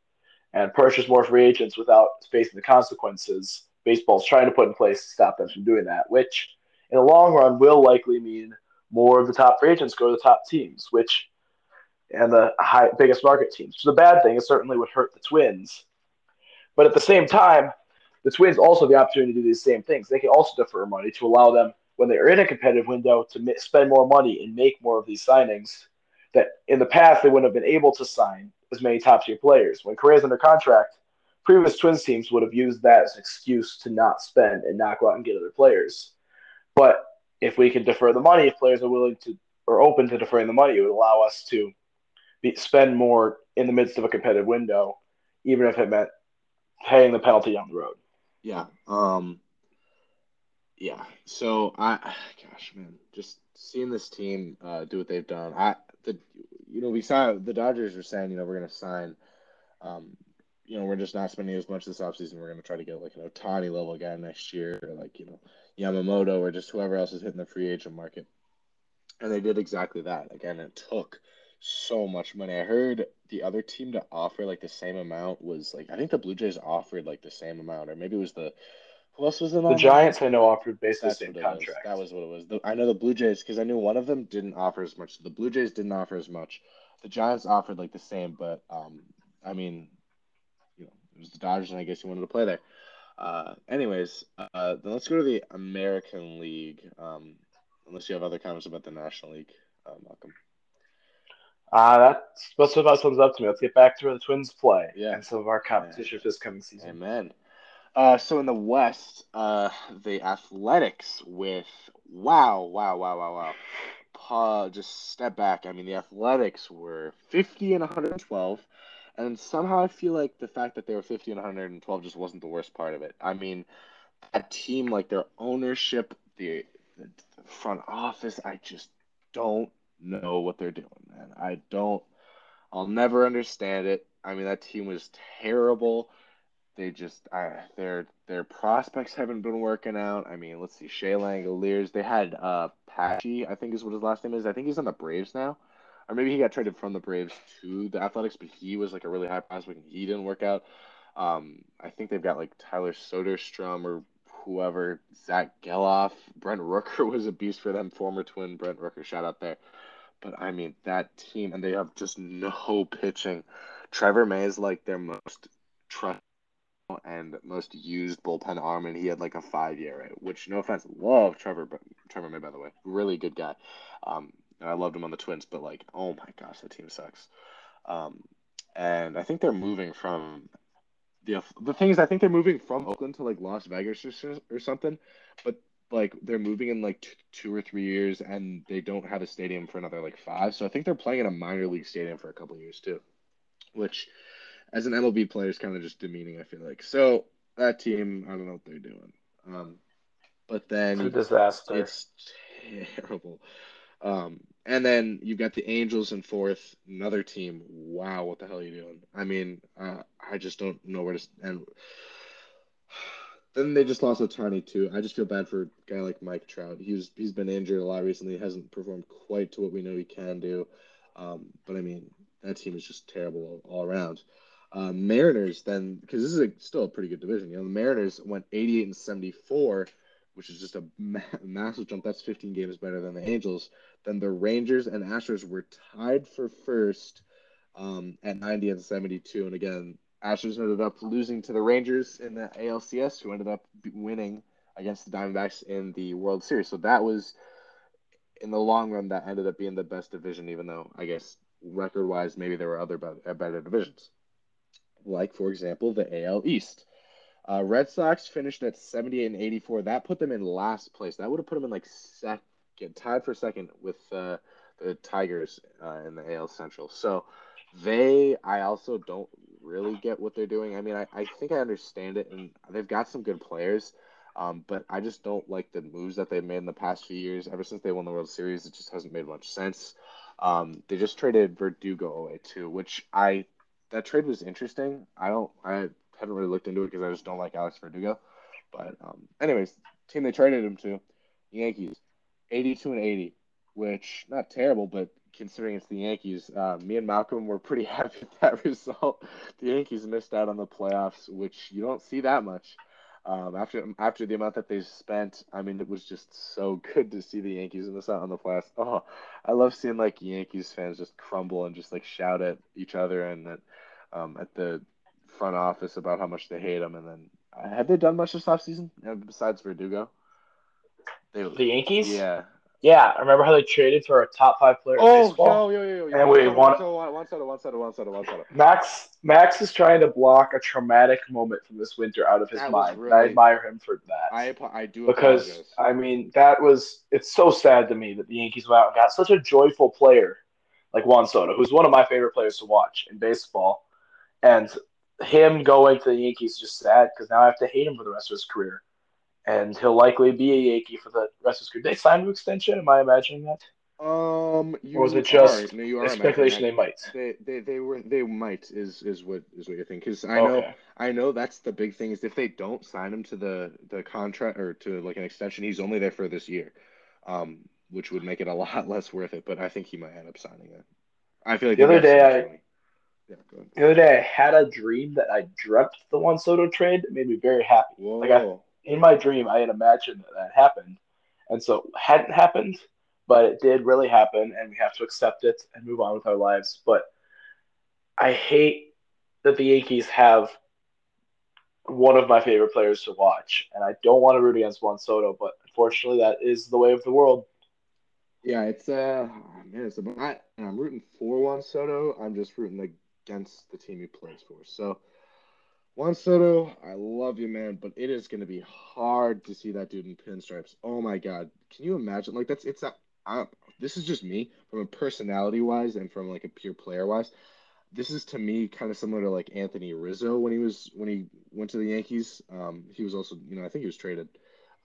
and purchase more free agents without facing the consequences baseball's trying to put in place to stop them from doing that, which in the long run will likely mean more of the top free agents go to the top teams, which and the high, biggest market teams. So the bad thing is certainly would hurt the Twins, but at the same time, the Twins also have the opportunity to do these same things. They can also defer money to allow them when they are in a competitive window to spend more money and make more of these signings that in the past they wouldn't have been able to sign as many top tier players. When Correa's under contract, previous Twins teams would have used that as an excuse to not spend and not go out and get other players. But if we can defer the money, if players are willing to or open to deferring the money, it would allow us to be, spend more in the midst of a competitive window, even if it meant paying the penalty on the road. Yeah. Um, yeah. So I, (sighs) gosh, man, just seeing this team uh, do what they've done. I the you know we saw the Dodgers were saying you know we're gonna sign, um, you know we're just not spending as much this offseason. We're gonna try to get like an Ohtani level guy next year, or like you know Yamamoto or just whoever else is hitting the free agent market. And they did exactly that. Again, it took so much money. I heard the other team to offer like the same amount was like I think the Blue Jays offered like the same amount, or maybe it was the who else was in the Giants? I know offered basically the same contract. That was what it was. The, I know the Blue Jays because I knew one of them didn't offer as much. The Blue Jays didn't offer as much. The Giants offered like the same, but um, I mean, you know, it was the Dodgers, and I guess he wanted to play there. Uh, anyways, uh, then let's go to the American League. Um, unless you have other comments about the National League. uh, Malcolm. Uh, that's what's about sums up to me. Let's get back to where the Twins play Yeah. and some of our competition Yeah. for this coming season. Amen. Uh, so in the West, uh, the Athletics with wow, wow, wow, wow, wow. Pa, just step back. I mean, the Athletics were 50 and 112, and somehow I feel like the fact that they were 50 and 112 just wasn't the worst part of it. I mean, that team, like their ownership, the, the front office, I just don't know what they're doing, man. I don't. I'll never understand it. I mean, that team was terrible. They just, their their prospects haven't been working out. I mean, let's see, Shea Langeliers. They had uh Patchy, I think is what his last name is. I think he's on the Braves now, or maybe he got traded from the Braves to the Athletics, but he was like a really high prospect and he didn't work out. Um, I think they've got like Tyler Soderstrom or whoever, Zack Gelof, Brent Rooker (laughs) was a beast for them, former twin Brent Rooker. Shout out there. But I mean, that team, and they have just no pitching. Trevor May is like their most trust and most used bullpen arm, and he had like a five year, which no offense, love Trevor, but Trevor May by the way, really good guy. Um, and I loved him on the Twins, but like, oh my gosh, the team sucks. Um, and I think they're moving from the the thing is, I think they're moving from Oakland to like Las Vegas or, or something, but like they're moving in like t- two or three years, and they don't have a stadium for another like five. So I think they're playing in a minor league stadium for a couple years too, which as an MLB player is kind of just demeaning. I feel like so that team, I don't know what they're doing. Um, but It's then disaster. it's terrible. Um, and then you've got the Angels in fourth, another team. Wow, what the hell are you doing? I mean, uh, I just don't know where to. And then they just lost Ohtani too. I just feel bad for a guy like Mike Trout. He's he's been injured a lot recently. He Hasn't performed quite to what we know he can do. Um, but I mean, that team is just terrible all, all around. Uh, Mariners then, because this is a, still a pretty good division. You know, the Mariners went 88 and 74, which is just a ma- massive jump. That's 15 games better than the Angels. Then the Rangers and Astros were tied for first um, at 90 and 72. And again, Astros ended up losing to the Rangers in the ALCS, who ended up winning against the Diamondbacks in the World Series. So that was, in the long run, that ended up being the best division, even though I guess record wise, maybe there were other better, better divisions. Like, for example, the AL East. Uh, Red Sox finished at 78 and 84. That put them in last place. That would have put them in like second, tied for second with uh, the Tigers uh, in the AL Central. So they, I also don't really get what they're doing. I mean, I, I think I understand it, and they've got some good players, um, but I just don't like the moves that they've made in the past few years. Ever since they won the World Series, it just hasn't made much sense. Um, they just traded Verdugo away too, which I that trade was interesting. I don't, I haven't really looked into it because I just don't like Alex Verdugo. But um, anyways, team they traded him to, Yankees, 82 and 80, which not terrible, but considering it's the Yankees, uh, me and Malcolm were pretty (laughs) happy with that (laughs) result. The Yankees missed out on the playoffs, which you don't see that much. Um, after after the amount that they spent, I mean, it was just so (laughs) good to see the Yankees miss out on the playoffs. Oh, I love seeing like Yankees fans just crumble and just like shout at each other and that um, at the front office about how much they hate them. And then uh, have they done much this offseason uh, besides Verdugo? They, The Yankees? yeah. Yeah, I remember how they traded for a top five player in Oh, baseball? yo, yo, yo, yo. And One we soda, won- one soda, one one soda, one soda, one soda, one soda. Max Max is trying to block a traumatic moment from this winter out of his That mind. and I admire him for that. I I do because apologize. I mean that was it's so sad to me that the Yankees went out and got such a joyful player like Juan Soto, who's one of my favorite players to watch in baseball, and him going to the Yankees is just sad because now I have to hate him for the rest of his career, and he'll likely be a Yankee for the rest of his career. They signed an extension. Am I imagining that, Um, you or was it just. No, you are speculation they might? They, they, they were, they might is is what is what you think? Because I know, Okay. I know that's the big thing is if they don't sign him to the the contract or to like an extension, he's only there for this year, um, which would make it a (laughs) lot less worth it. But I think he might end up signing it. I feel like The other day I- money. Yeah. The other day I had a dream that I dreamt the Juan Soto trade that made me very happy. Whoa. Like I, in my dream, I had imagined that that happened, and so it hadn't happened, but it did really happen, and we have to accept it and move on with our lives. But I hate that the Yankees have one of my favorite players to watch, and I don't want to root against Juan Soto, but unfortunately, that is the way of the world. Yeah, it's uh man, it's I, I'm rooting for Juan Soto. I'm just rooting against the team he plays for. So Juan Soto, I love you, man, but it is going to be hard to see that dude in pinstripes. Oh my God, can you imagine? Like that's it's that. I, this is just me from a personality wise and from like a pure player wise. This is to me kind of similar to like Anthony Rizzo when he was when he went to the Yankees. Um, he was also you know I think he was traded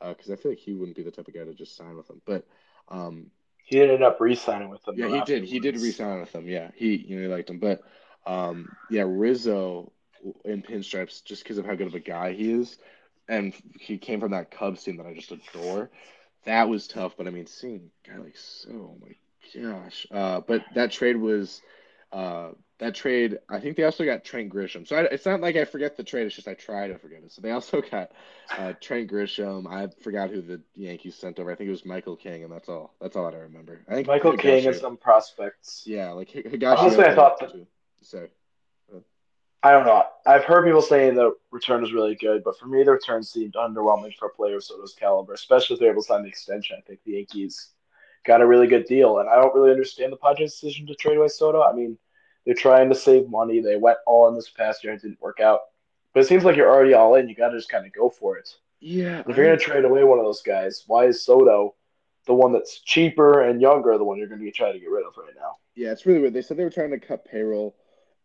because uh, I feel like he wouldn't be the type of guy to just sign with them, but um, he ended up re-signing with them. Yeah, he did. He did re-sign with them. Yeah, he you know he liked him, but um, yeah, Rizzo in pinstripes just because of how good of a guy he is, and he came from that Cubs team that I just adore. That was tough, but I mean, seeing a guy like so, oh my gosh. Uh, but that trade was, uh, that trade. I think they also got Trent Grisham. So I, it's not like I forget the trade. It's just I try to forget it. So they also (laughs) got uh, Trent Grisham. I forgot who the Yankees sent over. I think it was Michael King, and that's all. That's all that I remember. I think Michael King and some prospects. Yeah, like Higashi. Honestly, I thought that. So I don't know. I've heard people saying the return was really good, but for me, the return seemed underwhelming for a player of Soto's caliber, especially if they're able to sign the extension. I think the Yankees got a really good deal, and I don't really understand the Padres' decision to trade away Soto. I mean, they're trying to save money. They went all in this past year; it didn't work out. But it seems like you're already all in. You got to just kind of go for it. Yeah. If you're going to trade away one of those guys, why is Soto the one that's cheaper and younger, the one you're going to be trying to get rid of right now? Yeah, it's really weird. They said they were trying to cut payroll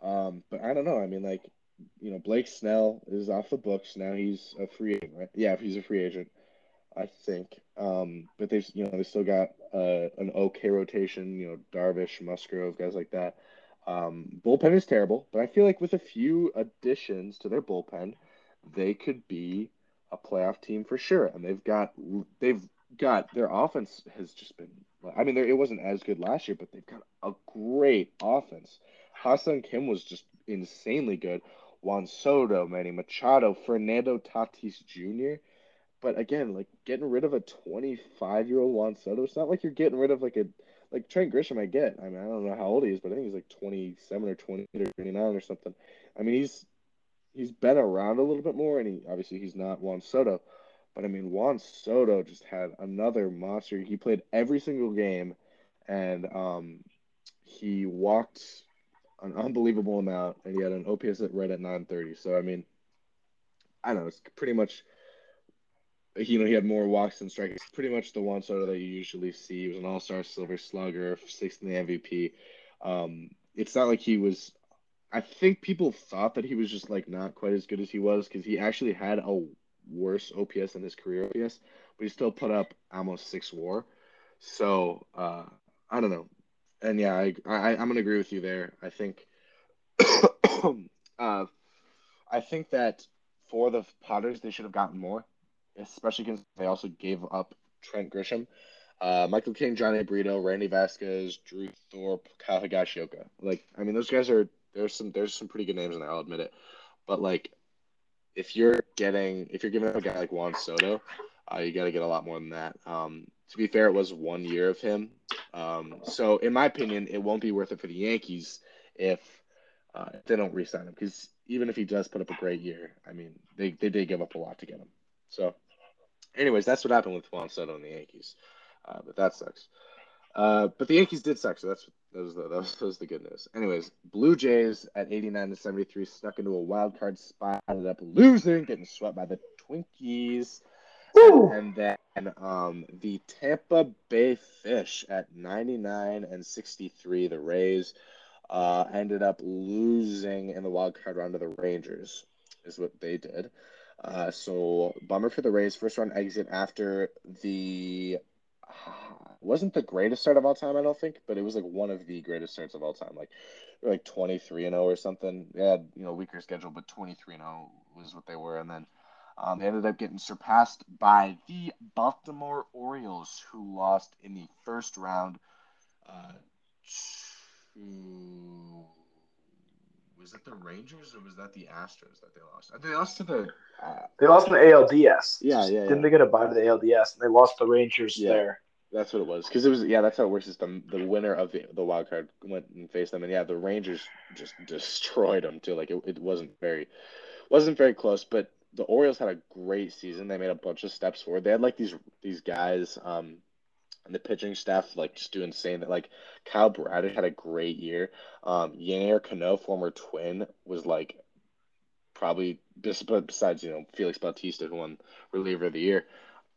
um, but I don't know. I mean, like, you know, Blake Snell is off the books now. He's a free agent, right? Yeah, he's a free agent, I think. Um, but they've, you know, they still got uh, an okay rotation. You know, Darvish, Musgrove, guys like that. Um, bullpen is terrible, but I feel like with a few additions to their bullpen, they could be a playoff team for sure. And they've got they've got their offense has just been. I mean, there, it wasn't as good last year, but they've got a great offense. Ha-Seong Kim was just insanely good. Juan Soto, Manny Machado, Fernando Tatis Jr. But again, like getting rid of a 25 year old Juan Soto, it's not like you're getting rid of like a like Trent Grisham. I get. I mean, I don't know how old he is, but I think he's like 27 or 28 or 29 or something. I mean, he's he's been around a little bit more, and he obviously he's not Juan Soto, but I mean Juan Soto just had another monster. He played every single game, and um, he walked an unbelievable amount, and he had an OPS at right at 930. So I mean, I don't know. It's pretty much. You know, he had more walks than strikes. Pretty much the Juan Soto that you usually see. He was an All Star Silver Slugger, sixth in the MVP. Um, it's not like he was. I think people thought that he was just like not quite as good as he was because he actually had a worse OPS in his career OPS, but he still put up almost six WAR. So uh, I don't know and yeah, I, I I'm gonna agree with you there. I think, (coughs) uh, I think that for the Potters, they should have gotten more, especially because they also gave up Trent Grisham, uh, Michael King, Jhony Brito, Randy Vasquez, Drew Thorpe, Kyle Higashioka. Like, I mean, those guys are there's some there's some pretty good names in there. I'll admit it, but like, if you're getting if you're giving up a guy like Juan Soto, uh, you got to get a lot more than that. Um, to be fair, it was one year of him. Um, so, in my opinion, it won't be worth it for the Yankees if, uh, they don't re-sign him. Because even if he does put up a great year, I mean, they, they did give up a lot to get him. So, anyways, that's what happened with Juan Soto and the Yankees. Uh, but that sucks. Uh, but the Yankees did suck, so that's that was, the, that, was, that was the good news. Anyways, Blue Jays at 89 to 73 snuck into a wild card spot, ended up losing, getting swept by the Twinkies. And then um, the Tampa Bay Fish at 99 and 63, the Rays, uh, ended up losing in the wild card round to the Rangers, is what they did. Uh, so bummer for the Rays. First round exit after the (sighs) wasn't the greatest start of all time, I don't think, but it was like one of the greatest starts of all time. Like like 23 and 0 or something. They had you know weaker schedule, but 23 and 0 was what they were, and then um, they ended up getting surpassed by the Baltimore Orioles, who lost in the first round uh, to. Was it the Rangers or was that the Astros that they lost? They lost to the. Uh, they lost in the ALDS. Yeah, yeah. Didn't they get a bye to the ALDS? And they lost the Rangers yeah. there. That's what it was. Because it was, yeah, that's how it works. Is the, the winner of the, the wild card went and faced them. And yeah, the Rangers just destroyed them too. Like it, it wasn't very, wasn't very close. But the Orioles had a great season. They made a bunch of steps forward. They had like these these guys. Um, and the pitching staff like just do insane. That like Kyle Bradish had a great year. Um, Yennier Cano, former Twin, was like probably but besides you know Felix Bautista, who won reliever of the year,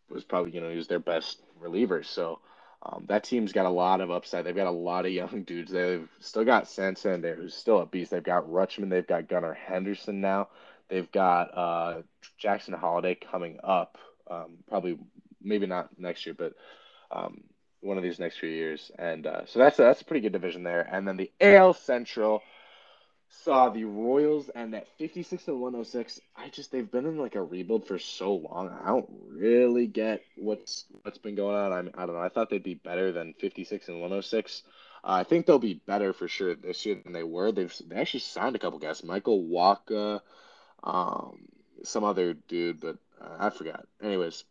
was probably you know he was their best reliever. So um, that team's got a lot of upside. They've got a lot of young dudes. They've still got Santander, who's still a beast. They've got Rutschman. They've got Gunnar Henderson now. They've got uh, Jackson Holliday coming up. Um, probably, maybe not next year, but um, one of these next few years. And uh, so that's a, that's a pretty good division there. And then the AL Central saw the Royals and at 56 and 106. I just they've been in like a rebuild for so long. I don't really get what's what's been going on. I I don't know. I thought they'd be better than 56 and 106. Uh, I think they'll be better for sure this year than they were. They've they actually signed a couple guys, Michael Wacha, um, some other dude, but uh, I forgot. Anyways,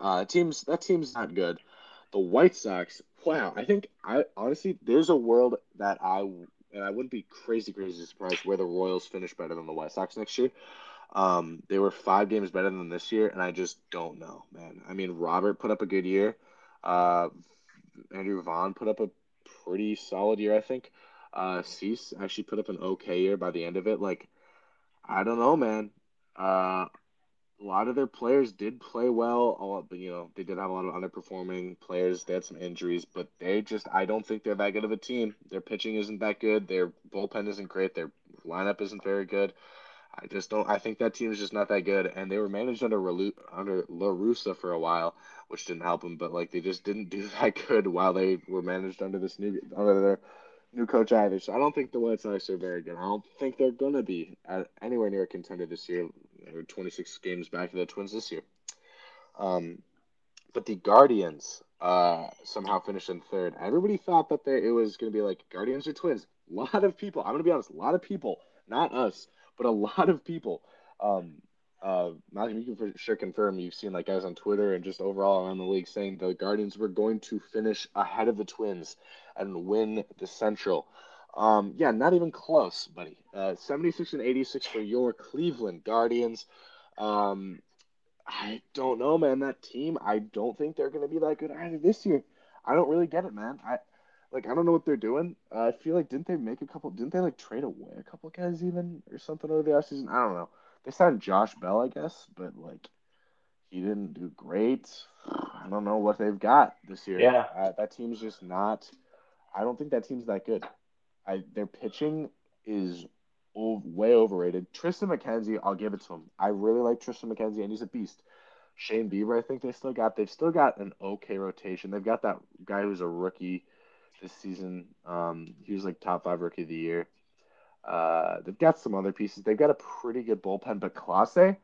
uh, teams that team's not good. The White Sox, wow. I think I honestly there's a world that I and I wouldn't be crazy, crazy surprised where the Royals finish better than the White Sox next year. Um, they were five games better than this year, and I just don't know, man. I mean, Robert put up a good year. Uh, Andrew Vaughn put up a pretty solid year, I think. Uh, Cease actually put up an okay year by the end of it. Like, I don't know, man. Uh, a lot of their players did play well. But you know, they did have a lot of underperforming players. They had some injuries, but they just I don't think they're that good of a team. Their pitching isn't that good. Their bullpen isn't great. Their lineup isn't very good. I just don't. I think that team is just not that good, and they were managed under Relu, under La Russa for a while, which didn't help them. But like they just didn't (laughs) do that good while they were managed under this new under their new coach either. So I don't think the White Sox are very good. I don't think they're gonna be at anywhere near a contender this year. They're 26 games back to the Twins this year. Um, but the Guardians uh, somehow finished in third. Everybody thought that they, it was going to be like Guardians or Twins. (laughs) A lot of people, I'm going to be honest, a lot of people, not us, but a lot of people. Um, uh, Malcolm, you can for sure confirm you've seen like guys on Twitter and just overall around the league saying the Guardians were going to finish ahead of the Twins and win the Central. Um, yeah, not even close, buddy. Uh, 76 and 86 for your Cleveland Guardians. Um, I don't know, man. That team, I don't think they're going to be that good either this year. I don't really get it, man. I like I don't know what they're doing. Uh, I feel like didn't they make a couple? Didn't they like trade away a couple guys even or something over the offseason? I don't know. They signed Josh Bell, I guess, but like he didn't do great. I don't know what they've got this year. Yeah, uh, that team's just not. I don't think that team's that good. I their pitching is way overrated. Triston McKenzie, I'll give it to him. I really like Triston McKenzie, and he's a beast. Shane Bieber, I think they still got. They've still got an okay rotation. They've got that guy who's a rookie this season. Um, he was like top five rookie of the year. Uh, they've got some other pieces. They've got a pretty good bullpen, but Clase,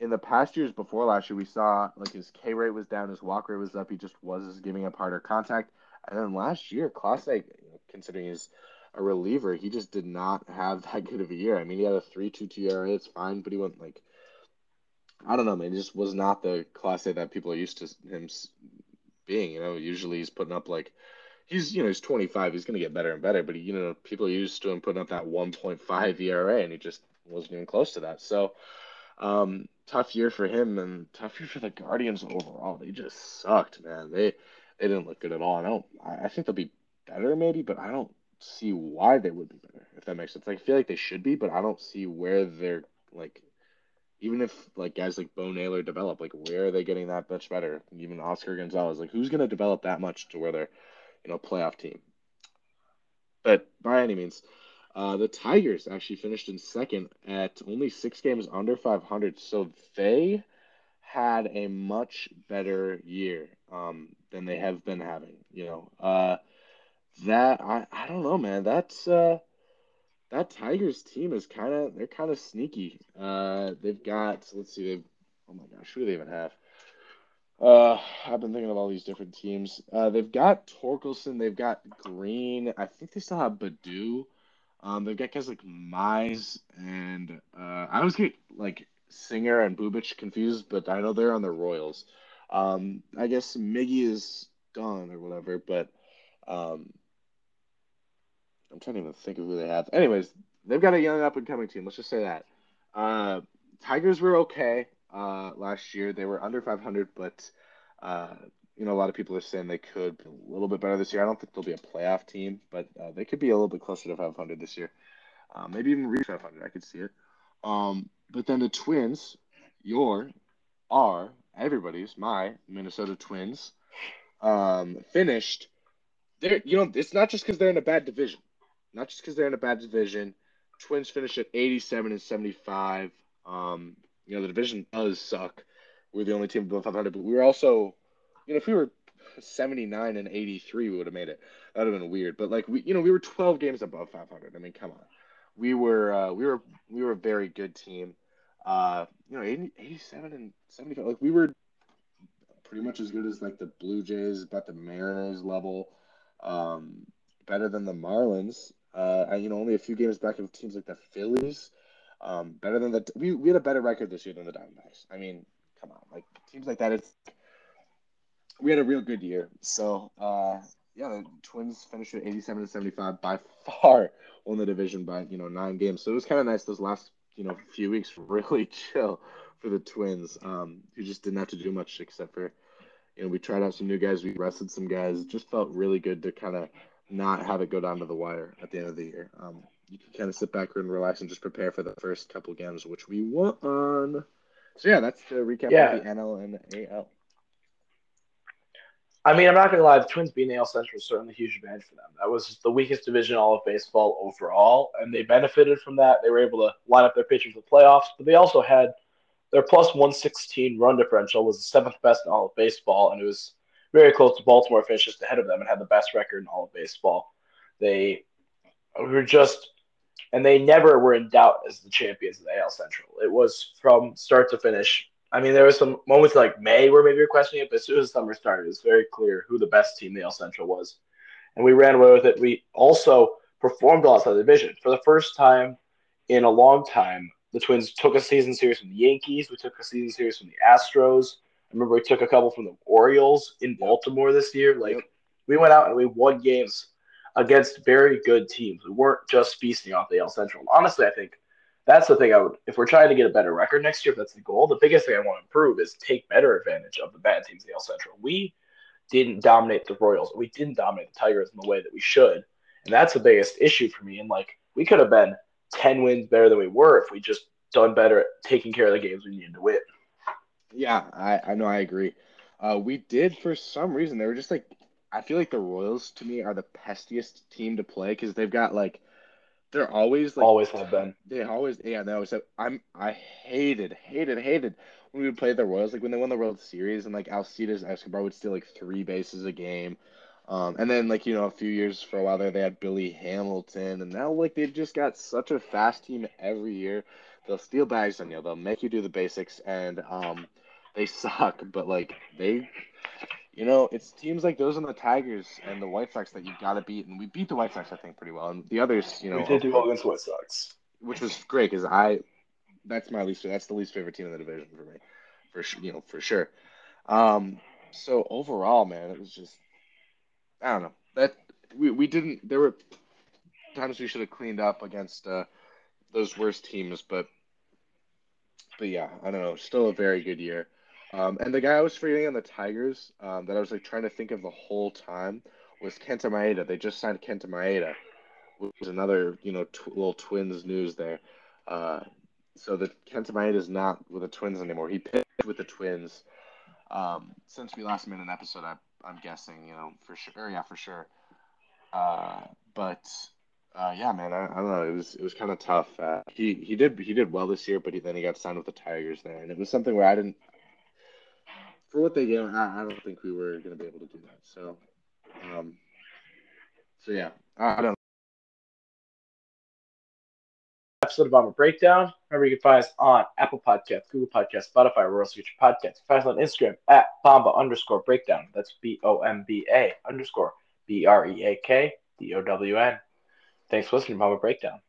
in the past years before last year, we saw like his K rate was down, his walk rate was up. He just was giving up harder contact. And then last year, Clase, considering he's a reliever, he just did not have (laughs) that good of a year. I mean, he had a three two two ERA. It's fine, but he went like I don't know, man. He just was not the Clase that people are used to him being. You know, usually he's putting up like he's you know he's 25. He's gonna get better and better, but he, you know people are used to him putting up that 1.5 ERA, and he just wasn't even close to that. So. Um, tough year for him and tough year for the Guardians overall. They just sucked, man. They they didn't look good at all. I don't. I think they'll be better maybe, but I don't see why they would be better, if that makes sense. Like, I feel like they should be, but I don't see where they're like. Even if like guys like Bo Naylor develop, like where are they getting that much better? Even Oscar Gonzalez, like who's gonna develop that much to where they're, you know, playoff team? But by any means, uh, the Tigers actually finished in second at only six games under 500, so they had a much better year um, than they have been having. You know, uh, that I, I don't know, man. That's uh that Tigers team is kind of they're kind of sneaky. Uh, they've got let's see, they've oh my gosh, who do they even have? Uh, I've been thinking of all these different teams. Uh, they've got Torkelson, they've got Green. I think they still have Baddoo. Um, they've got guys like Mize and uh, I always get like Singer and Bubic confused, but I know they're on the Royals. Um, I guess Miggy is gone or whatever, but um, I'm trying to even think of who they have. Anyways, they've got a young up and coming team. Let's just say that. Uh, Tigers were okay uh, last year. They were under 500, but uh, you know, a lot of people are saying they could be a little bit better this year. I don't think they'll be a playoff team, but uh, they could be a little bit closer to 500 this year. Uh, maybe even reach 500. I could see it. Um, but then the Twins, your, are everybody's, my Minnesota Twins, um, finished. They're, you know, it's not just because they're in a bad division. Not just because they're in a bad division. Twins finished at 87 and 75. Um, you know, the division does suck. We're the only team above 500, but we were also, you know, if we were 79 and 83, we would have made it. That would have been weird. But like we, you know, we were 12 games above 500. I mean, come on. We were, uh, we were, we were a very good team. Uh, you know, 80, 87 and 75. Like we were pretty much as good as like the Blue Jays, about the Mariners level. Um, better than the Marlins. Uh, you know, only a few games back of teams like the Phillies. Um, better than the we, we had a better record this year than the Diamondbacks. I mean, come on, like teams like that. It's we had a real good year. So uh, yeah, the Twins finished at 87 and 75 by far won the division by you know nine games. So it was kind of nice those last you know few weeks really (laughs) chill for the Twins, um, who just didn't have to do much except for you know we tried out some new guys, we rested some guys. It just felt really good to kind of not have it go down to the wire at the end of the year. Um, you can kind of sit back and relax and just prepare for the first couple games, which we won. So yeah, that's the recap Yeah. of the NL and the AL. I mean, I'm not gonna lie. The Twins being AL Central is certainly a huge advantage for them. That was the weakest division in all of baseball overall, and they benefited from that. They were able to line up their pitchers for the playoffs, but they also had their plus 116 run differential was the seventh best in all of baseball, and it was very close to Baltimore finished just ahead of them and had the best record in all of baseball. They were just, and they never were in doubt as the champions of the AL Central. It was from start to finish. I mean, there was some moments like May where maybe you're questioning it, but as soon as summer started, it was very clear who the best team in the AL Central was, and we ran away with it. We also performed well outside the division for the first time in a long time. The Twins took a season series from the Yankees. We took a season series from the Astros. I remember we took a couple from the Orioles in Baltimore this year. Like we went out and we won games against very good teams. We weren't just feasting off the AL Central. Honestly, I think that's the thing I would if we're trying to get a better record next year, if that's the goal, the biggest thing I want to improve is take better advantage of the bad teams in the AL Central. We didn't dominate the Royals. We didn't dominate the Tigers in the way that we should. And that's the biggest issue for me. And like we could have been ten wins better than we were if we just done better at taking care of the games we needed to win. Yeah, I, I know I agree. Uh, we did for some reason. They were just like I feel like the Royals to me are the pestiest team to play because they've got like they're always like Always have been. they always yeah they always have, I'm I hated hated hated when we would play the Royals like when they won the World Series and like Alcides Escobar would steal like three bases a game. Um, and then like you know a few years for a while there they had Billy Hamilton and now like they've just got such a fast team every year. They'll steal bags on you. They'll make you do the basics and um, they suck. But like they, you know, it's teams like those and the Tigers and the White Sox that you've got to beat. And we beat the White Sox I think pretty well. And the others, you know, we did do well against White Sox. which was great because I that's my least that's the least favorite team in the division for me, for sure. You know, for sure. Um, so overall, man, it was just I don't know that we we didn't. There were times we should have cleaned up against uh, those worst teams, but but yeah, I don't know. Still a very good year. Um, and the guy I was forgetting on the Tigers um, that I was like trying to think of the whole time was Kenta Maeda. They just signed Kenta Maeda, which is another you know tw- little Twins news there. Uh, so the Kenta Maeda is not with the Twins anymore. He pitched with the Twins um, since we last made an episode. I, I'm guessing you know for sure. Yeah, for sure. Uh, but uh, yeah, man, I, I don't know. It was it was kind of tough. Uh, he he did he did well this year, but he, then he got signed with the Tigers there, and it was something where I didn't. For what they gave, I, I don't think we were going to be able to do that. So, um, so yeah, I, don't. episode of Bomba Breakdown. Remember, you can find us on Apple Podcasts, Google Podcasts, Spotify, where else you get your podcasts. Find us on Instagram at Bomba underscore breakdown. That's B O M B A underscore B R E A K D O W N. Thanks for listening to Bomba Breakdown.